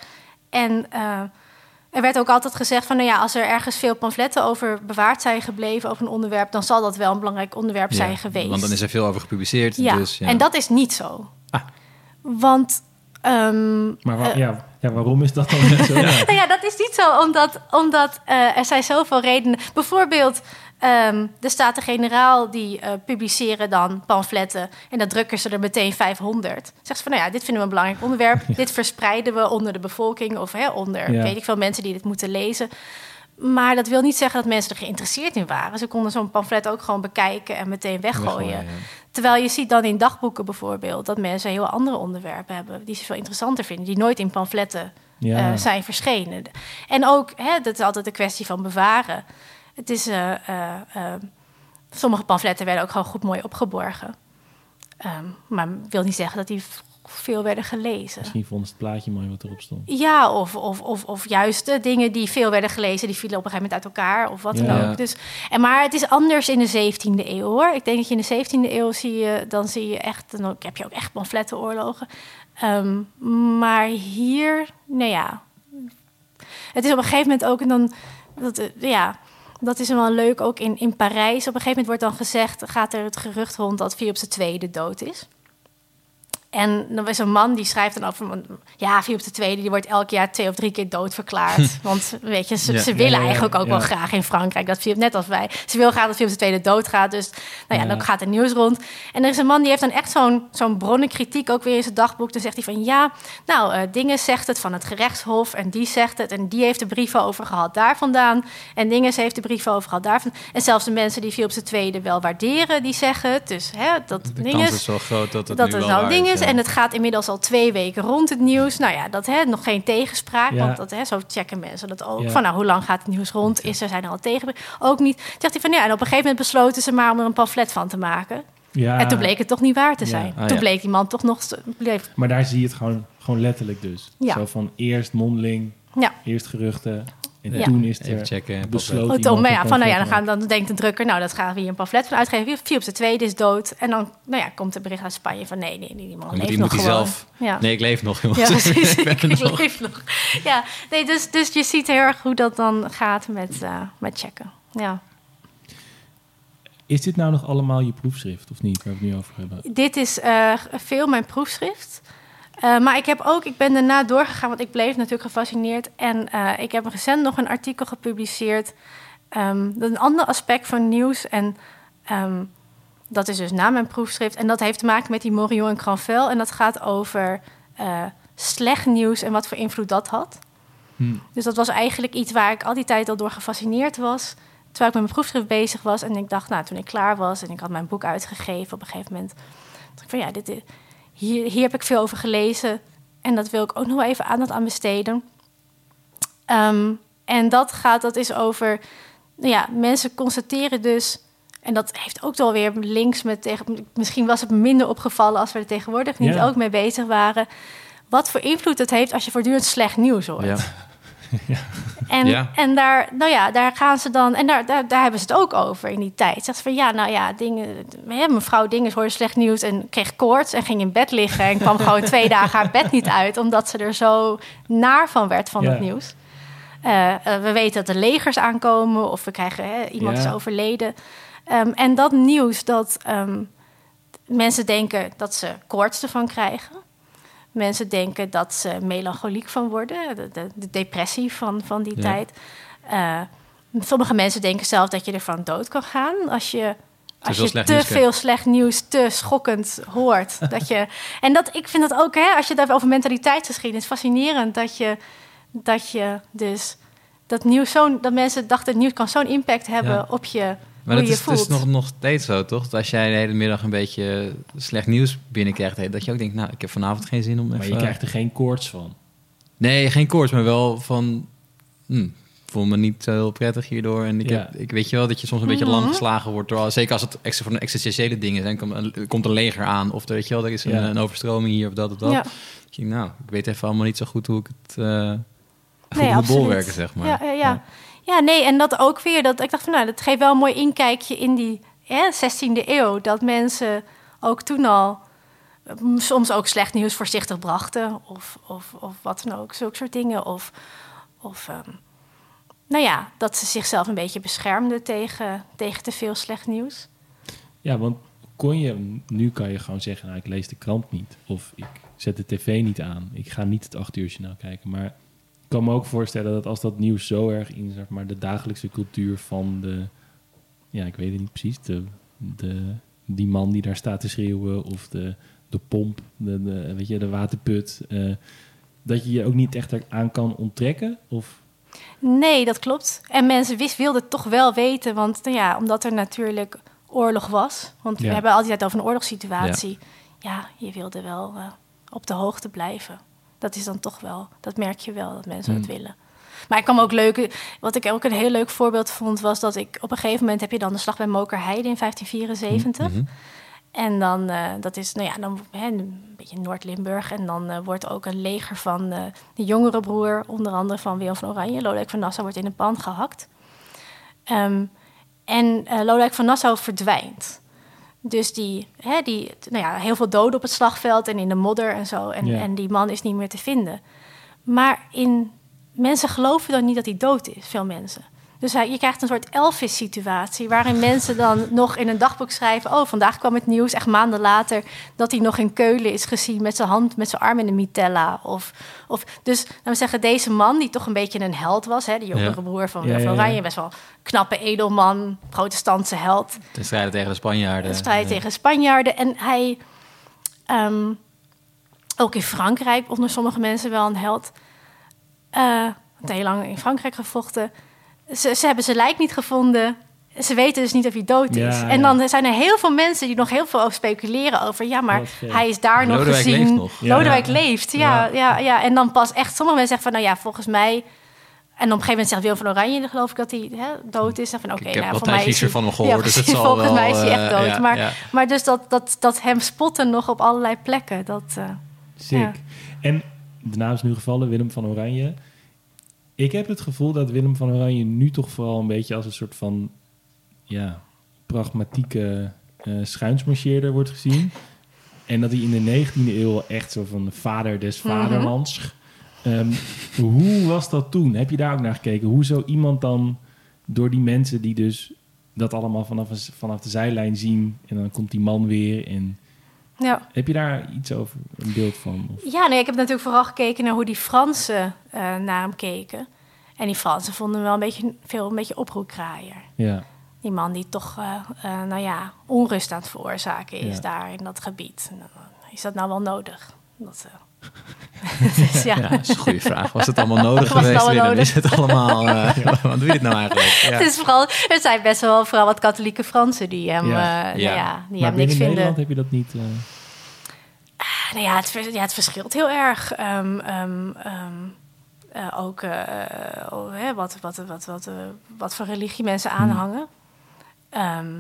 En eh, er werd ook altijd gezegd van, nou ja, als er ergens veel pamfletten over bewaard zijn gebleven over een onderwerp, dan zal dat wel een belangrijk onderwerp zijn geweest. Want dan is er veel over gepubliceerd. Ja, Dus, ja. en dat is niet zo. Ah. Want Ehm, Maar eh, ja, ja, waarom is dat dan zo? Ja. nou ja, dat is niet zo, omdat, omdat eh, er zijn zoveel redenen. Bijvoorbeeld, ehm, de Staten-Generaal die eh, publiceren dan pamfletten... en dan drukken ze er meteen 500. Zeggen ze van, nou ja, dit vinden we een belangrijk onderwerp. Dit verspreiden we onder de bevolking of hè, onder, Ja. weet ik veel, mensen die dit moeten lezen. Maar dat wil niet zeggen dat mensen er geïnteresseerd in waren. Ze konden zo'n pamflet ook gewoon bekijken en meteen weggooien. Weggooien, ja. Terwijl je ziet dan in dagboeken bijvoorbeeld... dat mensen heel andere onderwerpen hebben... die ze veel interessanter vinden... die nooit in pamfletten Ja. eh, zijn verschenen. En ook, hè, dat is altijd een kwestie van bewaren. Het is, eh, eh, sommige pamfletten werden ook gewoon goed mooi opgeborgen. Ehm, maar wil niet zeggen dat die veel werden gelezen. Misschien vonden ze het plaatje mooi wat erop stond. Ja, of, of, of, of juist de dingen die veel werden gelezen, die vielen op een gegeven moment uit elkaar of wat dan ook. Dus, en maar het is anders in de 17e eeuw hoor. Ik denk dat je in de 17e eeuw zie je, dan zie je echt, dan heb je ook echt pamflettenoorlogen. Ehm, maar hier, nou ja, het is op een gegeven moment ook, en dan, dat, eh, ja, dat is wel leuk ook in, in Parijs. Op een gegeven moment wordt dan gezegd, gaat er het gerucht rond dat Philips II dood is. En dan is een man die schrijft dan over... Ja, Philips II die wordt elk jaar twee of drie keer doodverklaard. Want weet je, ze, Ja. ze Ja, willen ja, eigenlijk ook wel graag in Frankrijk... dat Philips, net als wij, ze wil graag dat Philips II doodgaat. Dus nou ja, dan gaat er nieuws rond. En er is een man die heeft dan echt zo'n zo'n bronnenkritiek... ook weer in zijn dagboek. Dan zegt hij van ja, nou, eh Dingen zegt het van het gerechtshof... en die zegt het en die heeft de brieven over gehad daar vandaan... en Dinges heeft de brieven over gehad daarvan. En zelfs de mensen die Philips II wel waarderen, die zeggen het. Dus hè, dat De Dinges is zo groot dat het dat nu En het gaat inmiddels al twee weken rond het nieuws. Nou ja, dat hè, nog geen tegenspraak. Ja. Want dat, hè, zo checken mensen dat ook. Ja. Van nou, hoe lang gaat het nieuws rond? Is er zijn er al tegen? Ook niet. Zegt hij van ja, en op een gegeven moment besloten ze maar om er een pamflet van te maken. Ja, En toen bleek het toch niet waar te Ja. zijn. Ah, toen ja. bleek die man toch nog. Bleef, Maar daar zie je het gewoon, gewoon letterlijk dus. Ja. Zo van eerst mondeling, ja. eerst geruchten. En Ja. toen is Even er checken. besloten maar ja, van, nou ja, dan, gaan, dan denkt de drukker, nou, dat gaan we hier een pamflet van uitgeven. Philips II is dood. En dan nou ja, komt er bericht uit Spanje van nee, nee, die man leeft hij, nog moet gewoon. zelf... Ja. Nee, ik leef nog, jongens. Ja, precies. Ik ik, ben nog. leef nog. Ja, nee, dus, dus je ziet heel erg hoe dat dan gaat met, eh, met checken. Ja. Is dit nou nog allemaal je proefschrift of niet, waar we het nu over hebben? Dit is eh, veel mijn proefschrift. Eh, maar ik heb ook, ik ben daarna doorgegaan, want ik bleef natuurlijk gefascineerd. En eh, ik heb recent nog een artikel gepubliceerd. dat een ander aspect van nieuws. En ehm, dat is dus na mijn proefschrift. En dat heeft te maken met die Morion en Cranvel. En dat gaat over eh, slecht nieuws en wat voor invloed dat had. Hm. Dus dat was eigenlijk iets waar ik al die tijd al door gefascineerd was. Terwijl ik met mijn proefschrift bezig was. En ik dacht, nou, toen ik klaar was en ik had mijn boek uitgegeven op een gegeven moment. dacht ik van ja, dit, is- hier, hier heb ik veel over gelezen. En dat wil ik ook nog wel even aandacht aan besteden. Ehm, en dat gaat, dat is over, nou ja, mensen constateren dus. En dat heeft ook wel weer links met tegen. Misschien was het me minder opgevallen als we er tegenwoordig niet Ja. ook mee bezig waren. Wat voor invloed het heeft als je voortdurend slecht nieuws hoort. Ja. En, Ja. en daar, nou ja, daar gaan ze dan, en daar, daar, daar hebben ze het ook over in die tijd. Zegt ze van ja, nou ja, dingen, hè, mevrouw Dinges hoorde slecht nieuws en kreeg koorts en ging in bed liggen en kwam gewoon twee dagen haar bed niet uit, omdat ze er zo naar van werd van Ja. het nieuws. Eh, eh, we weten dat er legers aankomen of we krijgen hè, iemand is overleden. Ehm, en dat nieuws dat ehm, mensen denken dat ze koorts ervan krijgen. Mensen denken dat ze melancholiek van worden, de, de, de depressie van, van die Ja. tijd. Eh, sommige mensen denken zelf dat je ervan dood kan gaan als je, als veel je te veel slecht nieuws, te schokkend hoort. dat je, en dat, ik vind dat ook, hè, als je het hebt over mentaliteitsgeschiedenis, fascinerend dat je, dat je dus dat nieuws zo'n, dat mensen dachten het nieuws kan zo'n impact hebben Ja. op je, Maar je is, nog, nog steeds zo, toch? Dat als jij de hele middag een beetje slecht nieuws binnenkrijgt... dat je ook denkt, nou, ik heb vanavond geen zin om Maar even... je krijgt er geen koorts van. Nee, geen koorts, maar wel van... Hm, ik voel me niet zo heel prettig hierdoor. En ik, Ja. heb, ik weet je wel dat je soms een beetje Mhm. lang geslagen wordt. Door, zeker als het extra voor een existentiële dingen zijn. Komt een, er komt een leger aan. Of weet je wel, er is een, Ja. een overstroming hier of dat of dat. Ja. Ik denk, nou, ik weet even allemaal niet zo goed hoe ik het... eh Nee, moet absoluut. bolwerken, zeg maar. Ja, ja, ja. nee, en dat ook weer. Dat, ik dacht van, nou, dat geeft wel een mooi inkijkje in die hè, 16e eeuw. Dat mensen ook toen al eh, soms ook slecht nieuws voorzichtig brachten. Of, of, of wat dan ook, zulke soort dingen. Of, of ehm, nou ja, dat ze zichzelf een beetje beschermden tegen, tegen te veel slecht nieuws. Ja, want kon je, nu kan je gewoon zeggen, nou, ik lees de krant niet. Of ik zet de tv niet aan. Ik ga niet het acht uur journaal kijken. Maar kan me ook voorstellen dat als dat nieuws zo erg in zeg maar, de dagelijkse cultuur van de, ja, ik weet het niet precies, de, de, die man die daar staat te schreeuwen of de, de pomp, de, de, weet je, de waterput, eh, dat je je ook niet echt aan kan onttrekken? Of Nee, dat klopt. En mensen wist, wilden het toch wel weten, want nou ja, omdat er natuurlijk oorlog was. Want we hebben altijd over een oorlogssituatie. Ja, je wilde wel eh, op de hoogte blijven. Dat is dan toch wel, dat merk je wel, dat mensen dat willen. Maar ik kwam ook leuke, wat ik ook een heel leuk voorbeeld vond, was dat ik op een gegeven moment heb je dan de slag bij Mokerheide in 1574. En dan, eh, dat is, nou ja, dan hè, een beetje Noord-Limburg. En dan eh, wordt ook een leger van eh, de jongere broer, onder andere van Willem van Oranje, Lodewijk van Nassau, wordt in een pan gehakt. Ehm, en Lodewijk van Nassau verdwijnt. Dus die, hè, die, nou ja, heel veel doden op het slagveld en in de modder en zo. En, Ja. en die man is niet meer te vinden. Maar in, mensen geloven dan niet dat hij dood is, veel mensen. Dus hij, je krijgt een soort Elvis-situatie... waarin mensen dan nog in een dagboek schrijven... oh, vandaag kwam het nieuws, echt maanden later... dat hij nog in Keulen is gezien met zijn hand, met zijn arm in de mitella. Of, of, dus laten we zeggen, deze man, die toch een beetje een held was... Hè, de jongere Ja. broer van Ja, van. Oranje... best wel knappe edelman, protestantse held... Ten strijde tegen de Spanjaarden. de strijd Ja. tegen Spanjaarden. En hij, ehm, ook in Frankrijk, onder sommige mensen wel een held. Eh want heel lang in Frankrijk gevochten. Ze, ze hebben zijn lijk niet gevonden. Ze weten dus niet of hij dood is. Ja, en ja. dan zijn er heel veel mensen die nog heel veel over speculeren over... ja, maar hij is daar nog gezien. leeft nog. Ja. Lodewijk leeft, ja, Ja. ja. Ja, En dan pas echt... Sommige mensen zeggen van, nou ja, volgens mij... En op een gegeven moment zegt Willem van Oranje, geloof ik, dat hij hè, dood is. En van, oké, ik heb nou, voor mij is hij- van hem gehoord, Ja, dus het zal volgens wel, mij is hij echt eh, dood. ja, maar, ja. maar dus dat, dat, dat hem spotten nog op allerlei plekken, dat... eh, Sick. Ja. En de naam is nu gevallen, Willem van Oranje. Ik heb het gevoel dat Willem van Oranje nu toch vooral een beetje als een soort van ja, pragmatieke eh schuinsmarcheerder wordt gezien. En dat hij in de 19e eeuw echt zo van de vader des Mhm. vaderlands. Ehm, hoe was dat toen? Heb je daar ook naar gekeken? Hoe zo iemand dan door die mensen die dus dat allemaal vanaf, vanaf de zijlijn zien en dan komt die man weer en ja. heb je daar iets over, een beeld van? Of? ja, nee, ik heb natuurlijk vooral gekeken naar hoe die Fransen eh, naar hem keken. En die Fransen vonden hem wel een beetje, veel een beetje oproerkraaier. Ja, Die man die toch, eh, eh, nou ja, onrust aan het veroorzaken is Ja. daar in dat gebied. Eh, Is dat nou wel nodig? Dat, dus ja. Ja, dat is een goede vraag. Was het allemaal nodig Was het geweest? allemaal nodig? Is het allemaal... eh, Wat doe je dit nou eigenlijk? Ja. Het is vooral, er zijn best wel vooral wat katholieke Fransen die hem, Ja. eh, Ja. Nou ja, die maar hem niks vinden. Nederland heb je dat niet... eh, Nou ja, het, ja, het verschilt heel erg. Ehm, ehm, ehm, eh, ook eh, oh, hè, wat, wat, wat, wat, eh, wat voor religie mensen Hmm. aanhangen. Ehm,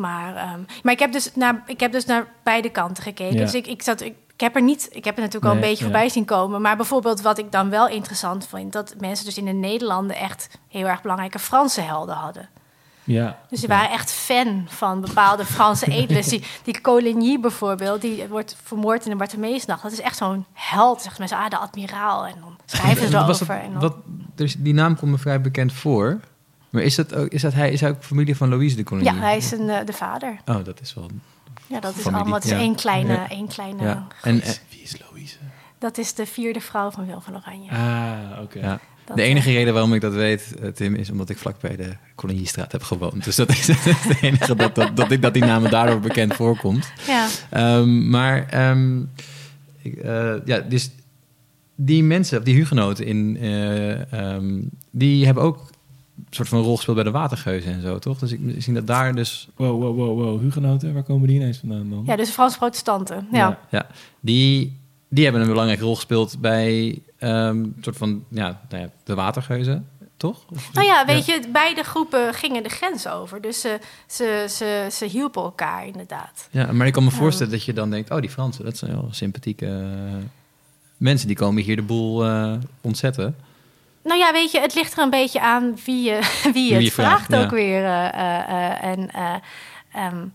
maar, ehm, maar ik, heb dus naar, ik heb dus naar beide kanten gekeken. Ja. Dus ik, ik, zat, ik, ik heb er niet, ik heb er natuurlijk al een beetje ja. voorbij zien komen. Maar bijvoorbeeld wat ik dan wel interessant vind, dat mensen dus in de Nederlanden echt heel erg belangrijke Franse helden hadden. ja, Dus oké. waren echt fan van bepaalde Franse edelen. die, die Coligny bijvoorbeeld, die wordt vermoord in de Bartholmeesnacht. Dat is echt zo'n held, zeggen mensen. Ah, de admiraal. En dan schrijven ze erover. het- en dan- wat, dus die naam komt me vrij bekend voor. Maar is dat ook, is dat hij, is hij ook familie van Louise de Coligny? ja, hij is een, eh, de vader. Oh, dat is wel... Ja, dat is Familie, allemaal. Het is ja. één kleine, Ja. één kleine Ja. En, eh, Wie is Louise? Dat is de vierde vrouw van Willem van Oranje. Ah, oké. de enige eh, reden waarom ik dat weet, eh, Tim, is omdat ik vlak bij de Colignystraat heb gewoond. Dus dat is het enige dat, dat, dat, ik, dat die naam daardoor bekend voorkomt. Ja. Ehm, maar ehm, ik, eh, ja, dus die mensen, die hugenoten, in, eh, ehm, die hebben ook een soort van rol gespeeld bij de watergeuzen en zo, toch? Dus ik zie dat daar dus, Wow, wow, wow, wow. Hugenoten, waar komen die ineens vandaan dan? ja, dus de Franse protestanten. Ja. ja, die, die hebben een belangrijke rol gespeeld bij ehm, een soort van, ja, nou ja, de watergeuzen, toch? Of- Nou ja, weet je, beide groepen gingen de grens over. Dus ze, ze, ze, ze hielpen elkaar inderdaad. Ja, maar ik kan me voorstellen dat je dan denkt, oh, die Fransen, dat zijn wel sympathieke eh, mensen, die komen hier de boel eh, ontzetten. Nou ja, weet je, het ligt er een beetje aan wie je, wie je Wie het vraagt, vraagt, ja. ook weer. eh, eh, eh, en, eh, ehm,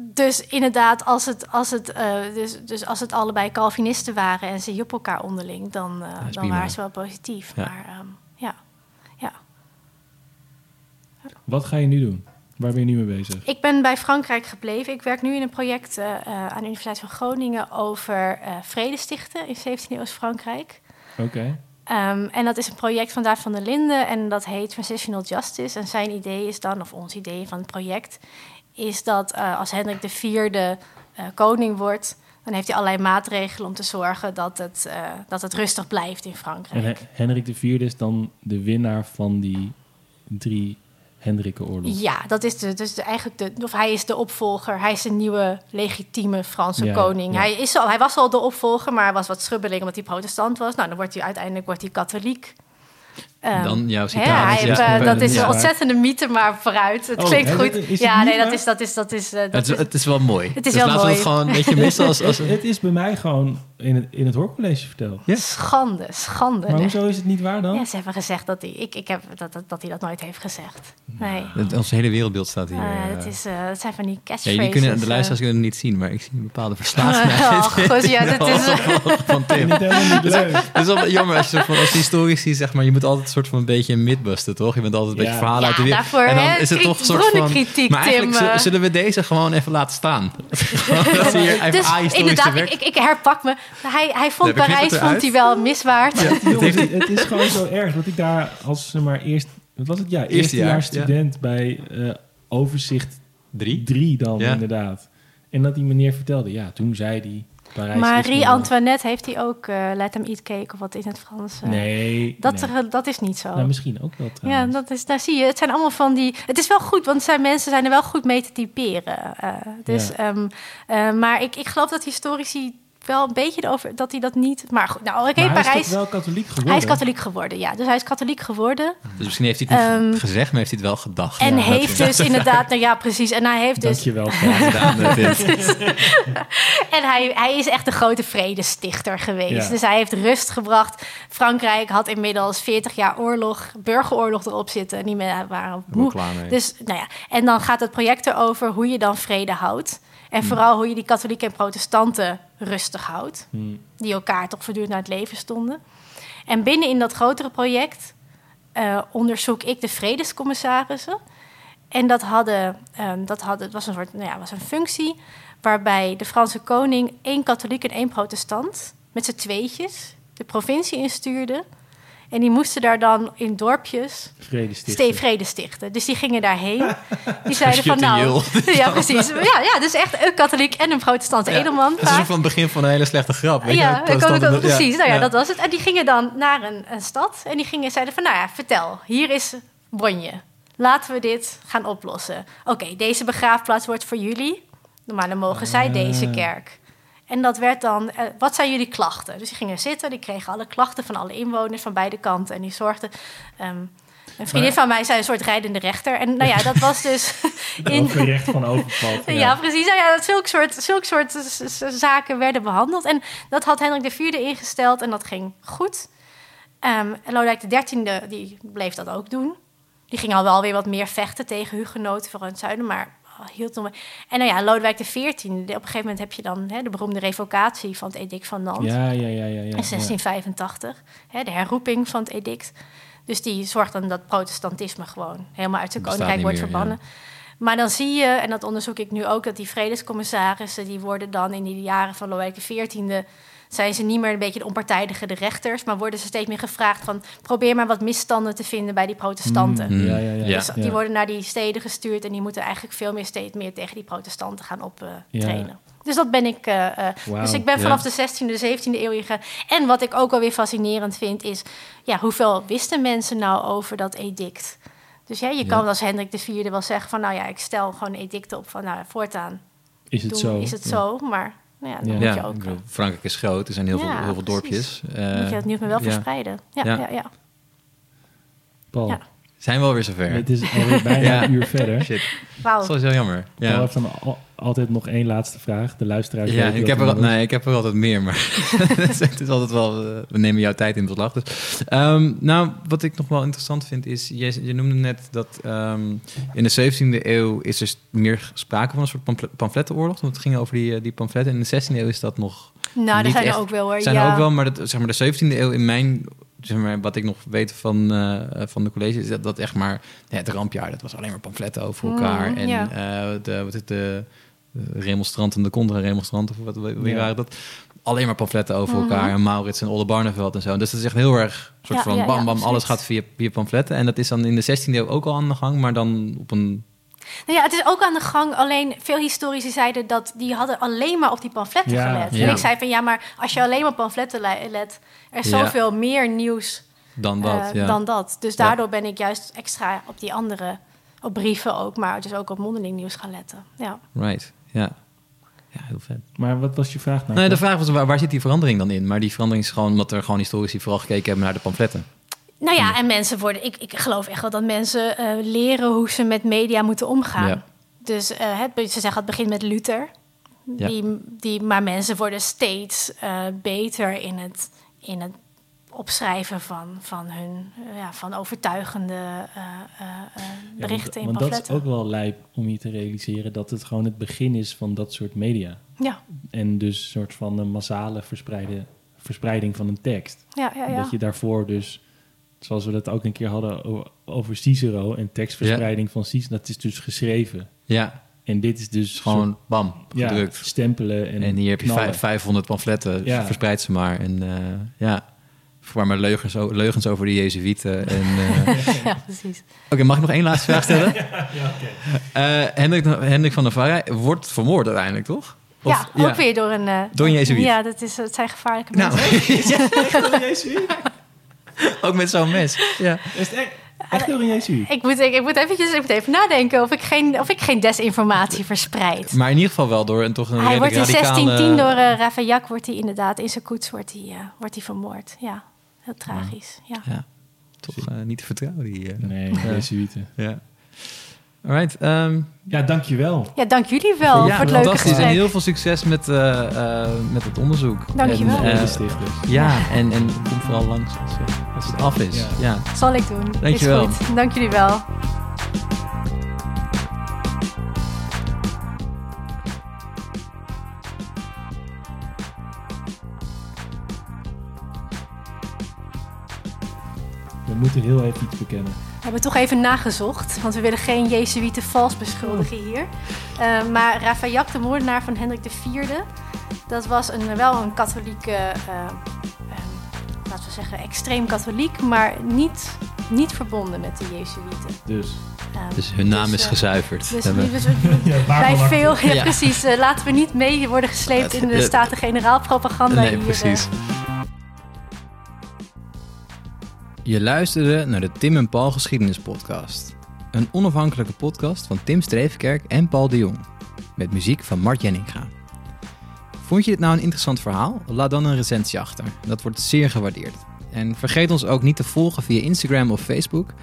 dus inderdaad, als het, als, het, dus, dus als het allebei Calvinisten waren en ze hielpen elkaar onderling, dan, dan waren ze wel positief. Ja. Maar ehm, ja, ja. Wat ga je nu doen? Waar ben je nu mee bezig? Ik ben bij Frankrijk gebleven. Ik werk nu in een project aan de Universiteit van Groningen over eh vrede stichten in 17e eeuws Frankrijk. Oké. Ehm, en dat is een project van David van der Linden en dat heet Transitional Justice. En zijn idee is dan, of ons idee van het project, is dat eh, als Hendrik de eh, koning wordt, dan heeft hij allerlei maatregelen om te zorgen dat het, eh, dat het rustig blijft in En Frankrijk. He- Hendrik IV is dan de winnaar van die drie Hendrikenoorlogen. Ja, dat is de, dus de, eigenlijk de, of hij is de opvolger. Hij is de nieuwe legitieme Franse Ja, koning. ja. Hij, is al, hij was al de opvolger, maar hij was wat schubbeling omdat hij protestant was. Nou, dan wordt hij uiteindelijk wordt hij katholiek. Ehm, Dan jouw citaat. hij Ja, heeft, eh, ja, dat is ja. een ontzettende mythe, maar vooruit. Het Oh, klinkt hè, goed. dat- is het ja, niet nee, dat is, dat is, dat is, eh, dat Het, is, is, het is wel mooi. Het is dus wel laten we mooi. het gewoon, weet je, meestal als... als Het, het is bij mij gewoon in het, in het hoorcollege verteld. Ja. schande, schande. Maar Nee. hoezo is het niet waar dan? Ja, ze hebben gezegd dat hij, ik, ik heb, dat, dat, dat hij dat nooit heeft gezegd. Nee. Het- Ons hele wereldbeeld staat hier. Eh. het, is, eh, het zijn van die ja, catchphrases. jullie kunnen, de luisteraars kunnen het niet zien, maar ik zie een bepaalde verslagenheid. Oh, goed, ja, dit is... van Tim. Het is wel jammer als je van, als historici zeg maar, je moet altijd een soort van een beetje een mythbusten, toch? Je bent altijd een beetje verhalen Ja, uit de wereld. daarvoor, en dan hè, is het toch een soort van. bronnenkritiek, Maar eigenlijk Tim, eh. zullen we deze gewoon even laten staan. dat hier even Dus inderdaad, ik, ik, ik herpak me. Hij, hij vond Parijs vond hij wel miswaard. Jongens, het, het is gewoon zo erg dat ik daar als zeg maar eerst, wat was het ja, eerste jaar, jaar ja. student bij eh, overzicht Drie? 3 dan Ja. inderdaad. En dat die meneer vertelde, ja, toen zei die Parijs is Marie gewoon- Antoinette heeft hij ook eh Let Him Eat Cake of wat in het Frans. eh, Nee, Dat, nee. eh, dat is niet zo. Nou, misschien ook wel ja, dat is, daar zie je. Het zijn allemaal van die. Het is wel goed, want zijn mensen zijn er wel goed mee te typeren. dus, Ja. ehm, eh, maar ik, ik geloof dat historici wel een beetje erover dat hij dat niet. Maar goed, nou, oké, maar hij is Parijs. toch wel katholiek geworden? Hij is katholiek geworden, ja. Dus hij is katholiek geworden. Dus misschien heeft hij het niet Ehm, gezegd, maar heeft hij het wel gedacht. En Ja, heeft dus inderdaad, nou ja, precies. En hij heeft dus Dankjewel, gedaan. En hij, hij is echt een grote vredestichter geweest. Ja. Dus hij heeft rust gebracht. Frankrijk had inmiddels 40 jaar oorlog, burgeroorlog erop zitten. En die mensen waren moe. Dus, nou ja. En dan gaat het project erover hoe je dan vrede houdt. En Hmm. vooral hoe je die katholieken en protestanten rustig houdt. Hmm. Die elkaar toch voortdurend naar het leven stonden. En binnen in dat grotere project eh, onderzoek ik de vredescommissarissen. En dat, hadden, ehm, dat hadden, het was een soort, nou ja, was een functie waarbij de Franse koning één katholiek en één protestant met z'n tweetjes de provincie instuurde. En die moesten daar dan in dorpjes Vrede stichten. vrede stichten. Dus die gingen daarheen. Die zeiden van nou... Ja, precies. Ja, ja, dus echt een katholiek en een protestant Ja. edelman. Dat is van het begin van een hele slechte grap. weet? Ja, ik ook, precies. Nou ja, dat was het. En die gingen dan naar een, een stad en die gingen zeiden van, nou ja, vertel, hier is Bonje. Laten we dit gaan oplossen. Oké, deze begraafplaats wordt voor jullie, maar dan mogen zij Ah. deze kerk. En dat werd dan, eh, wat zijn jullie klachten? Dus die gingen zitten, die kregen alle klachten van alle inwoners van beide kanten. En die zorgden. ehm, een vriendin van mij zei een soort rijdende rechter. En nou ja, dat was dus in, Overrecht van overval. ja, precies. Nou ja, zulke soort, zulke soort z- zaken werden behandeld. En dat had Hendrik IV ingesteld en dat ging goed. En Lodewijk XIII die bleef dat ook doen. Die ging al wel weer wat meer vechten tegen hugenoten, vooral in het zuiden, maar hield nog maar. En nou ja, Lodewijk XIV, op een gegeven moment heb je dan hè, de beroemde revocatie van het edict van Nantes Ja, ja, ja, ja. ja, in ja. 1685. Hè, de herroeping van het edict. Dus die zorgt dan dat protestantisme gewoon helemaal uit zijn Bestaat koninkrijk wordt meer, verbannen. Maar dan zie je, en dat onderzoek ik nu ook, dat die vredescommissarissen, die worden dan in die jaren van Lodewijk XIV, zijn ze niet meer een beetje de onpartijdige de rechters, maar worden ze steeds meer gevraagd van, probeer maar wat misstanden te vinden bij die protestanten. Mm, ja, ja, ja. Ja. Dus die worden naar die steden gestuurd en die moeten eigenlijk veel meer steeds meer tegen die protestanten gaan optrainen. Ja. Dus dat ben ik. eh, eh, Wauw. Dus ik ben Ja. vanaf de 16e, 17e eeuw. En wat ik ook alweer fascinerend vind, is ja, hoeveel wisten mensen nou over dat edict? Dus ja, je kan als Hendrik IV wel zeggen van nou ja, ik stel gewoon edicten op van nou voortaan Is het doen, zo? is het Ja. zo. Maar nou ja, dan Ja. moet Ja, je ook. bedoel, Frankrijk is groot, er zijn heel, Ja, veel, heel veel dorpjes. Eh, moet je het nieuws maar wel ja. verspreiden. Ja, Ja. ja. Ja, Paul, Ja. Zijn we alweer zover? het is alweer bijna Ja. een uur verder. Shit, Wauw. dat is wel jammer. Paul Ja. heeft altijd nog één laatste vraag. De luisteraars Ja, ik dat heb, er, al- nee, ik heb er altijd meer, maar het is altijd wel... eh, we nemen jouw tijd in beslag. Dus. Ehm, nou, wat ik nog wel interessant vind is... Je, je noemde net dat ehm, in de 17e eeuw is er meer sprake van een soort pamfle- pamflettenoorlog. Want het ging over die, eh, die pamfletten. In de 16e eeuw is dat nog... Nou, Niet zijn echt. er ook wel hoor. zijn ja. er ook wel, maar dat, zeg maar de 17e eeuw in mijn zeg maar, wat ik nog weet van, eh, van de college, is dat, dat echt maar ja, het rampjaar, dat was alleen maar pamfletten over elkaar. Mm, en ja. eh, de, wat het, de, remonstranten, de contra-remonstranten, of wat, wie Ja. waren dat? Alleen maar pamfletten over Mhm. elkaar. En Maurits en Olde Barneveld en zo. Dus dat is echt heel erg soort Ja, van ja, bam, ja, bam, alles gaat via, via pamfletten. En dat is dan in de 16e eeuw ook al aan de gang, maar dan op een... Nou ja, het is ook aan de gang. Alleen veel historici zeiden dat die hadden alleen maar op die pamfletten Ja. gelet. Ja. En ik zei van ja, maar als je alleen maar op pamfletten le- let, er is Ja. zoveel meer nieuws Dan dat, eh, ja. dan dat. Dus daardoor ben ik juist extra op die andere, op brieven ook, maar dus ook op mondeling nieuws gaan letten. Ja. Right, ja. Ja, heel vet. Maar wat was je vraag nou? Nee, de vraag was, waar, waar zit die verandering dan in? Maar die verandering is gewoon omdat er gewoon historici vooral gekeken hebben naar de pamfletten. Nou ja, en mensen worden, ik, ik geloof echt wel dat mensen eh, leren hoe ze met media moeten omgaan. Ja. Dus eh, het, ze zeggen het begint met Luther. Ja. Die, die, maar mensen worden steeds eh, beter in het, in het opschrijven van, van hun ja, van overtuigende eh, Ja, berichten in want, want dat is pamfletten. ook wel lijp om je te realiseren dat het gewoon het begin is van dat soort media. Ja, En dus een soort van een massale verspreide, verspreiding van een tekst. ja, ja. ja. Dat je daarvoor dus, zoals we dat ook een keer hadden over Cicero en tekstverspreiding van Cicero, dat is dus geschreven. Ja, En dit is dus gewoon bam, soort- ja, gedrukt. stempelen en, En, hier heb je knallen. vijf- 500 pamfletten, Ja. verspreid ze maar. En eh, ja, voor maar leugens, over de Jezuïeten. En, eh, ja, precies. Oké, mag ik nog één laatste vraag stellen? Eh, Hendrik, Hendrik van der Varij wordt vermoord uiteindelijk, toch? Of- ja, ook weer door een... eh, Door een jezuïet. Ja, dat, is, dat zijn gevaarlijke Nou, mensen. ook met zo'n mes. Ja. Is het echt, echt door een Jezuïet? Ik moet, ik, ik, moet eventjes, ik moet even nadenken of ik geen, of ik geen desinformatie verspreid. Maar in ieder geval wel door een toch een Hij wordt in radicale... 1610 door uh, Ravaillac wordt hij inderdaad in zijn koets wordt hij, eh, wordt hij vermoord. Ja, heel tragisch. Ja. Ja, toch eh, niet te vertrouwen. Die, eh, Nee, Jezuïeten. ja. Alright. ehm, Ja, dankjewel. ja, dank jullie wel ja, voor het leuke fantastisch. En gesprek. heel veel succes met, eh, eh, met het onderzoek. Dankjewel. En, Medestichters. ja, en, en kom vooral langs als, als het af is. Ja. Ja. Zal ik doen. Dankjewel. Is goed. Dank jullie wel. We moeten heel even iets bekennen. We hebben toch even nagezocht, want we willen geen Jezuïeten vals beschuldigen Oh. hier. Eh, maar Ravaillac, de moordenaar van Hendrik IV, dat was een, wel een katholieke, eh, eh, laten we zeggen, extreem katholiek, maar niet, niet verbonden met de Jezuïeten. Dus. Eh, Dus hun naam dus, is eh, gezuiverd. Dus, Hebben- dus we- Ja, bij veel, ja, Ja. precies. eh, laten we niet mee worden gesleept in de Ja. Staten-Generaal propaganda Nee, hier. Je luisterde naar de Tim en Paul Geschiedenis Podcast. Een onafhankelijke podcast van Tim Streefkerk en Paul de Jong. Met muziek van Mart Jenninga. Vond je dit nou een interessant verhaal? Laat dan een recensie achter. Dat wordt zeer gewaardeerd. En vergeet ons ook niet te volgen via Instagram of Facebook.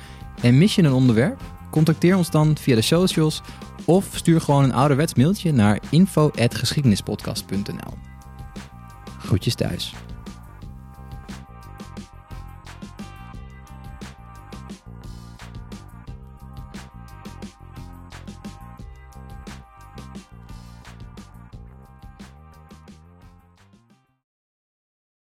En mis je een onderwerp? Contacteer ons dan via de socials of stuur gewoon een ouderwets mailtje naar info.geschiedenispodcast.nl. Groetjes thuis.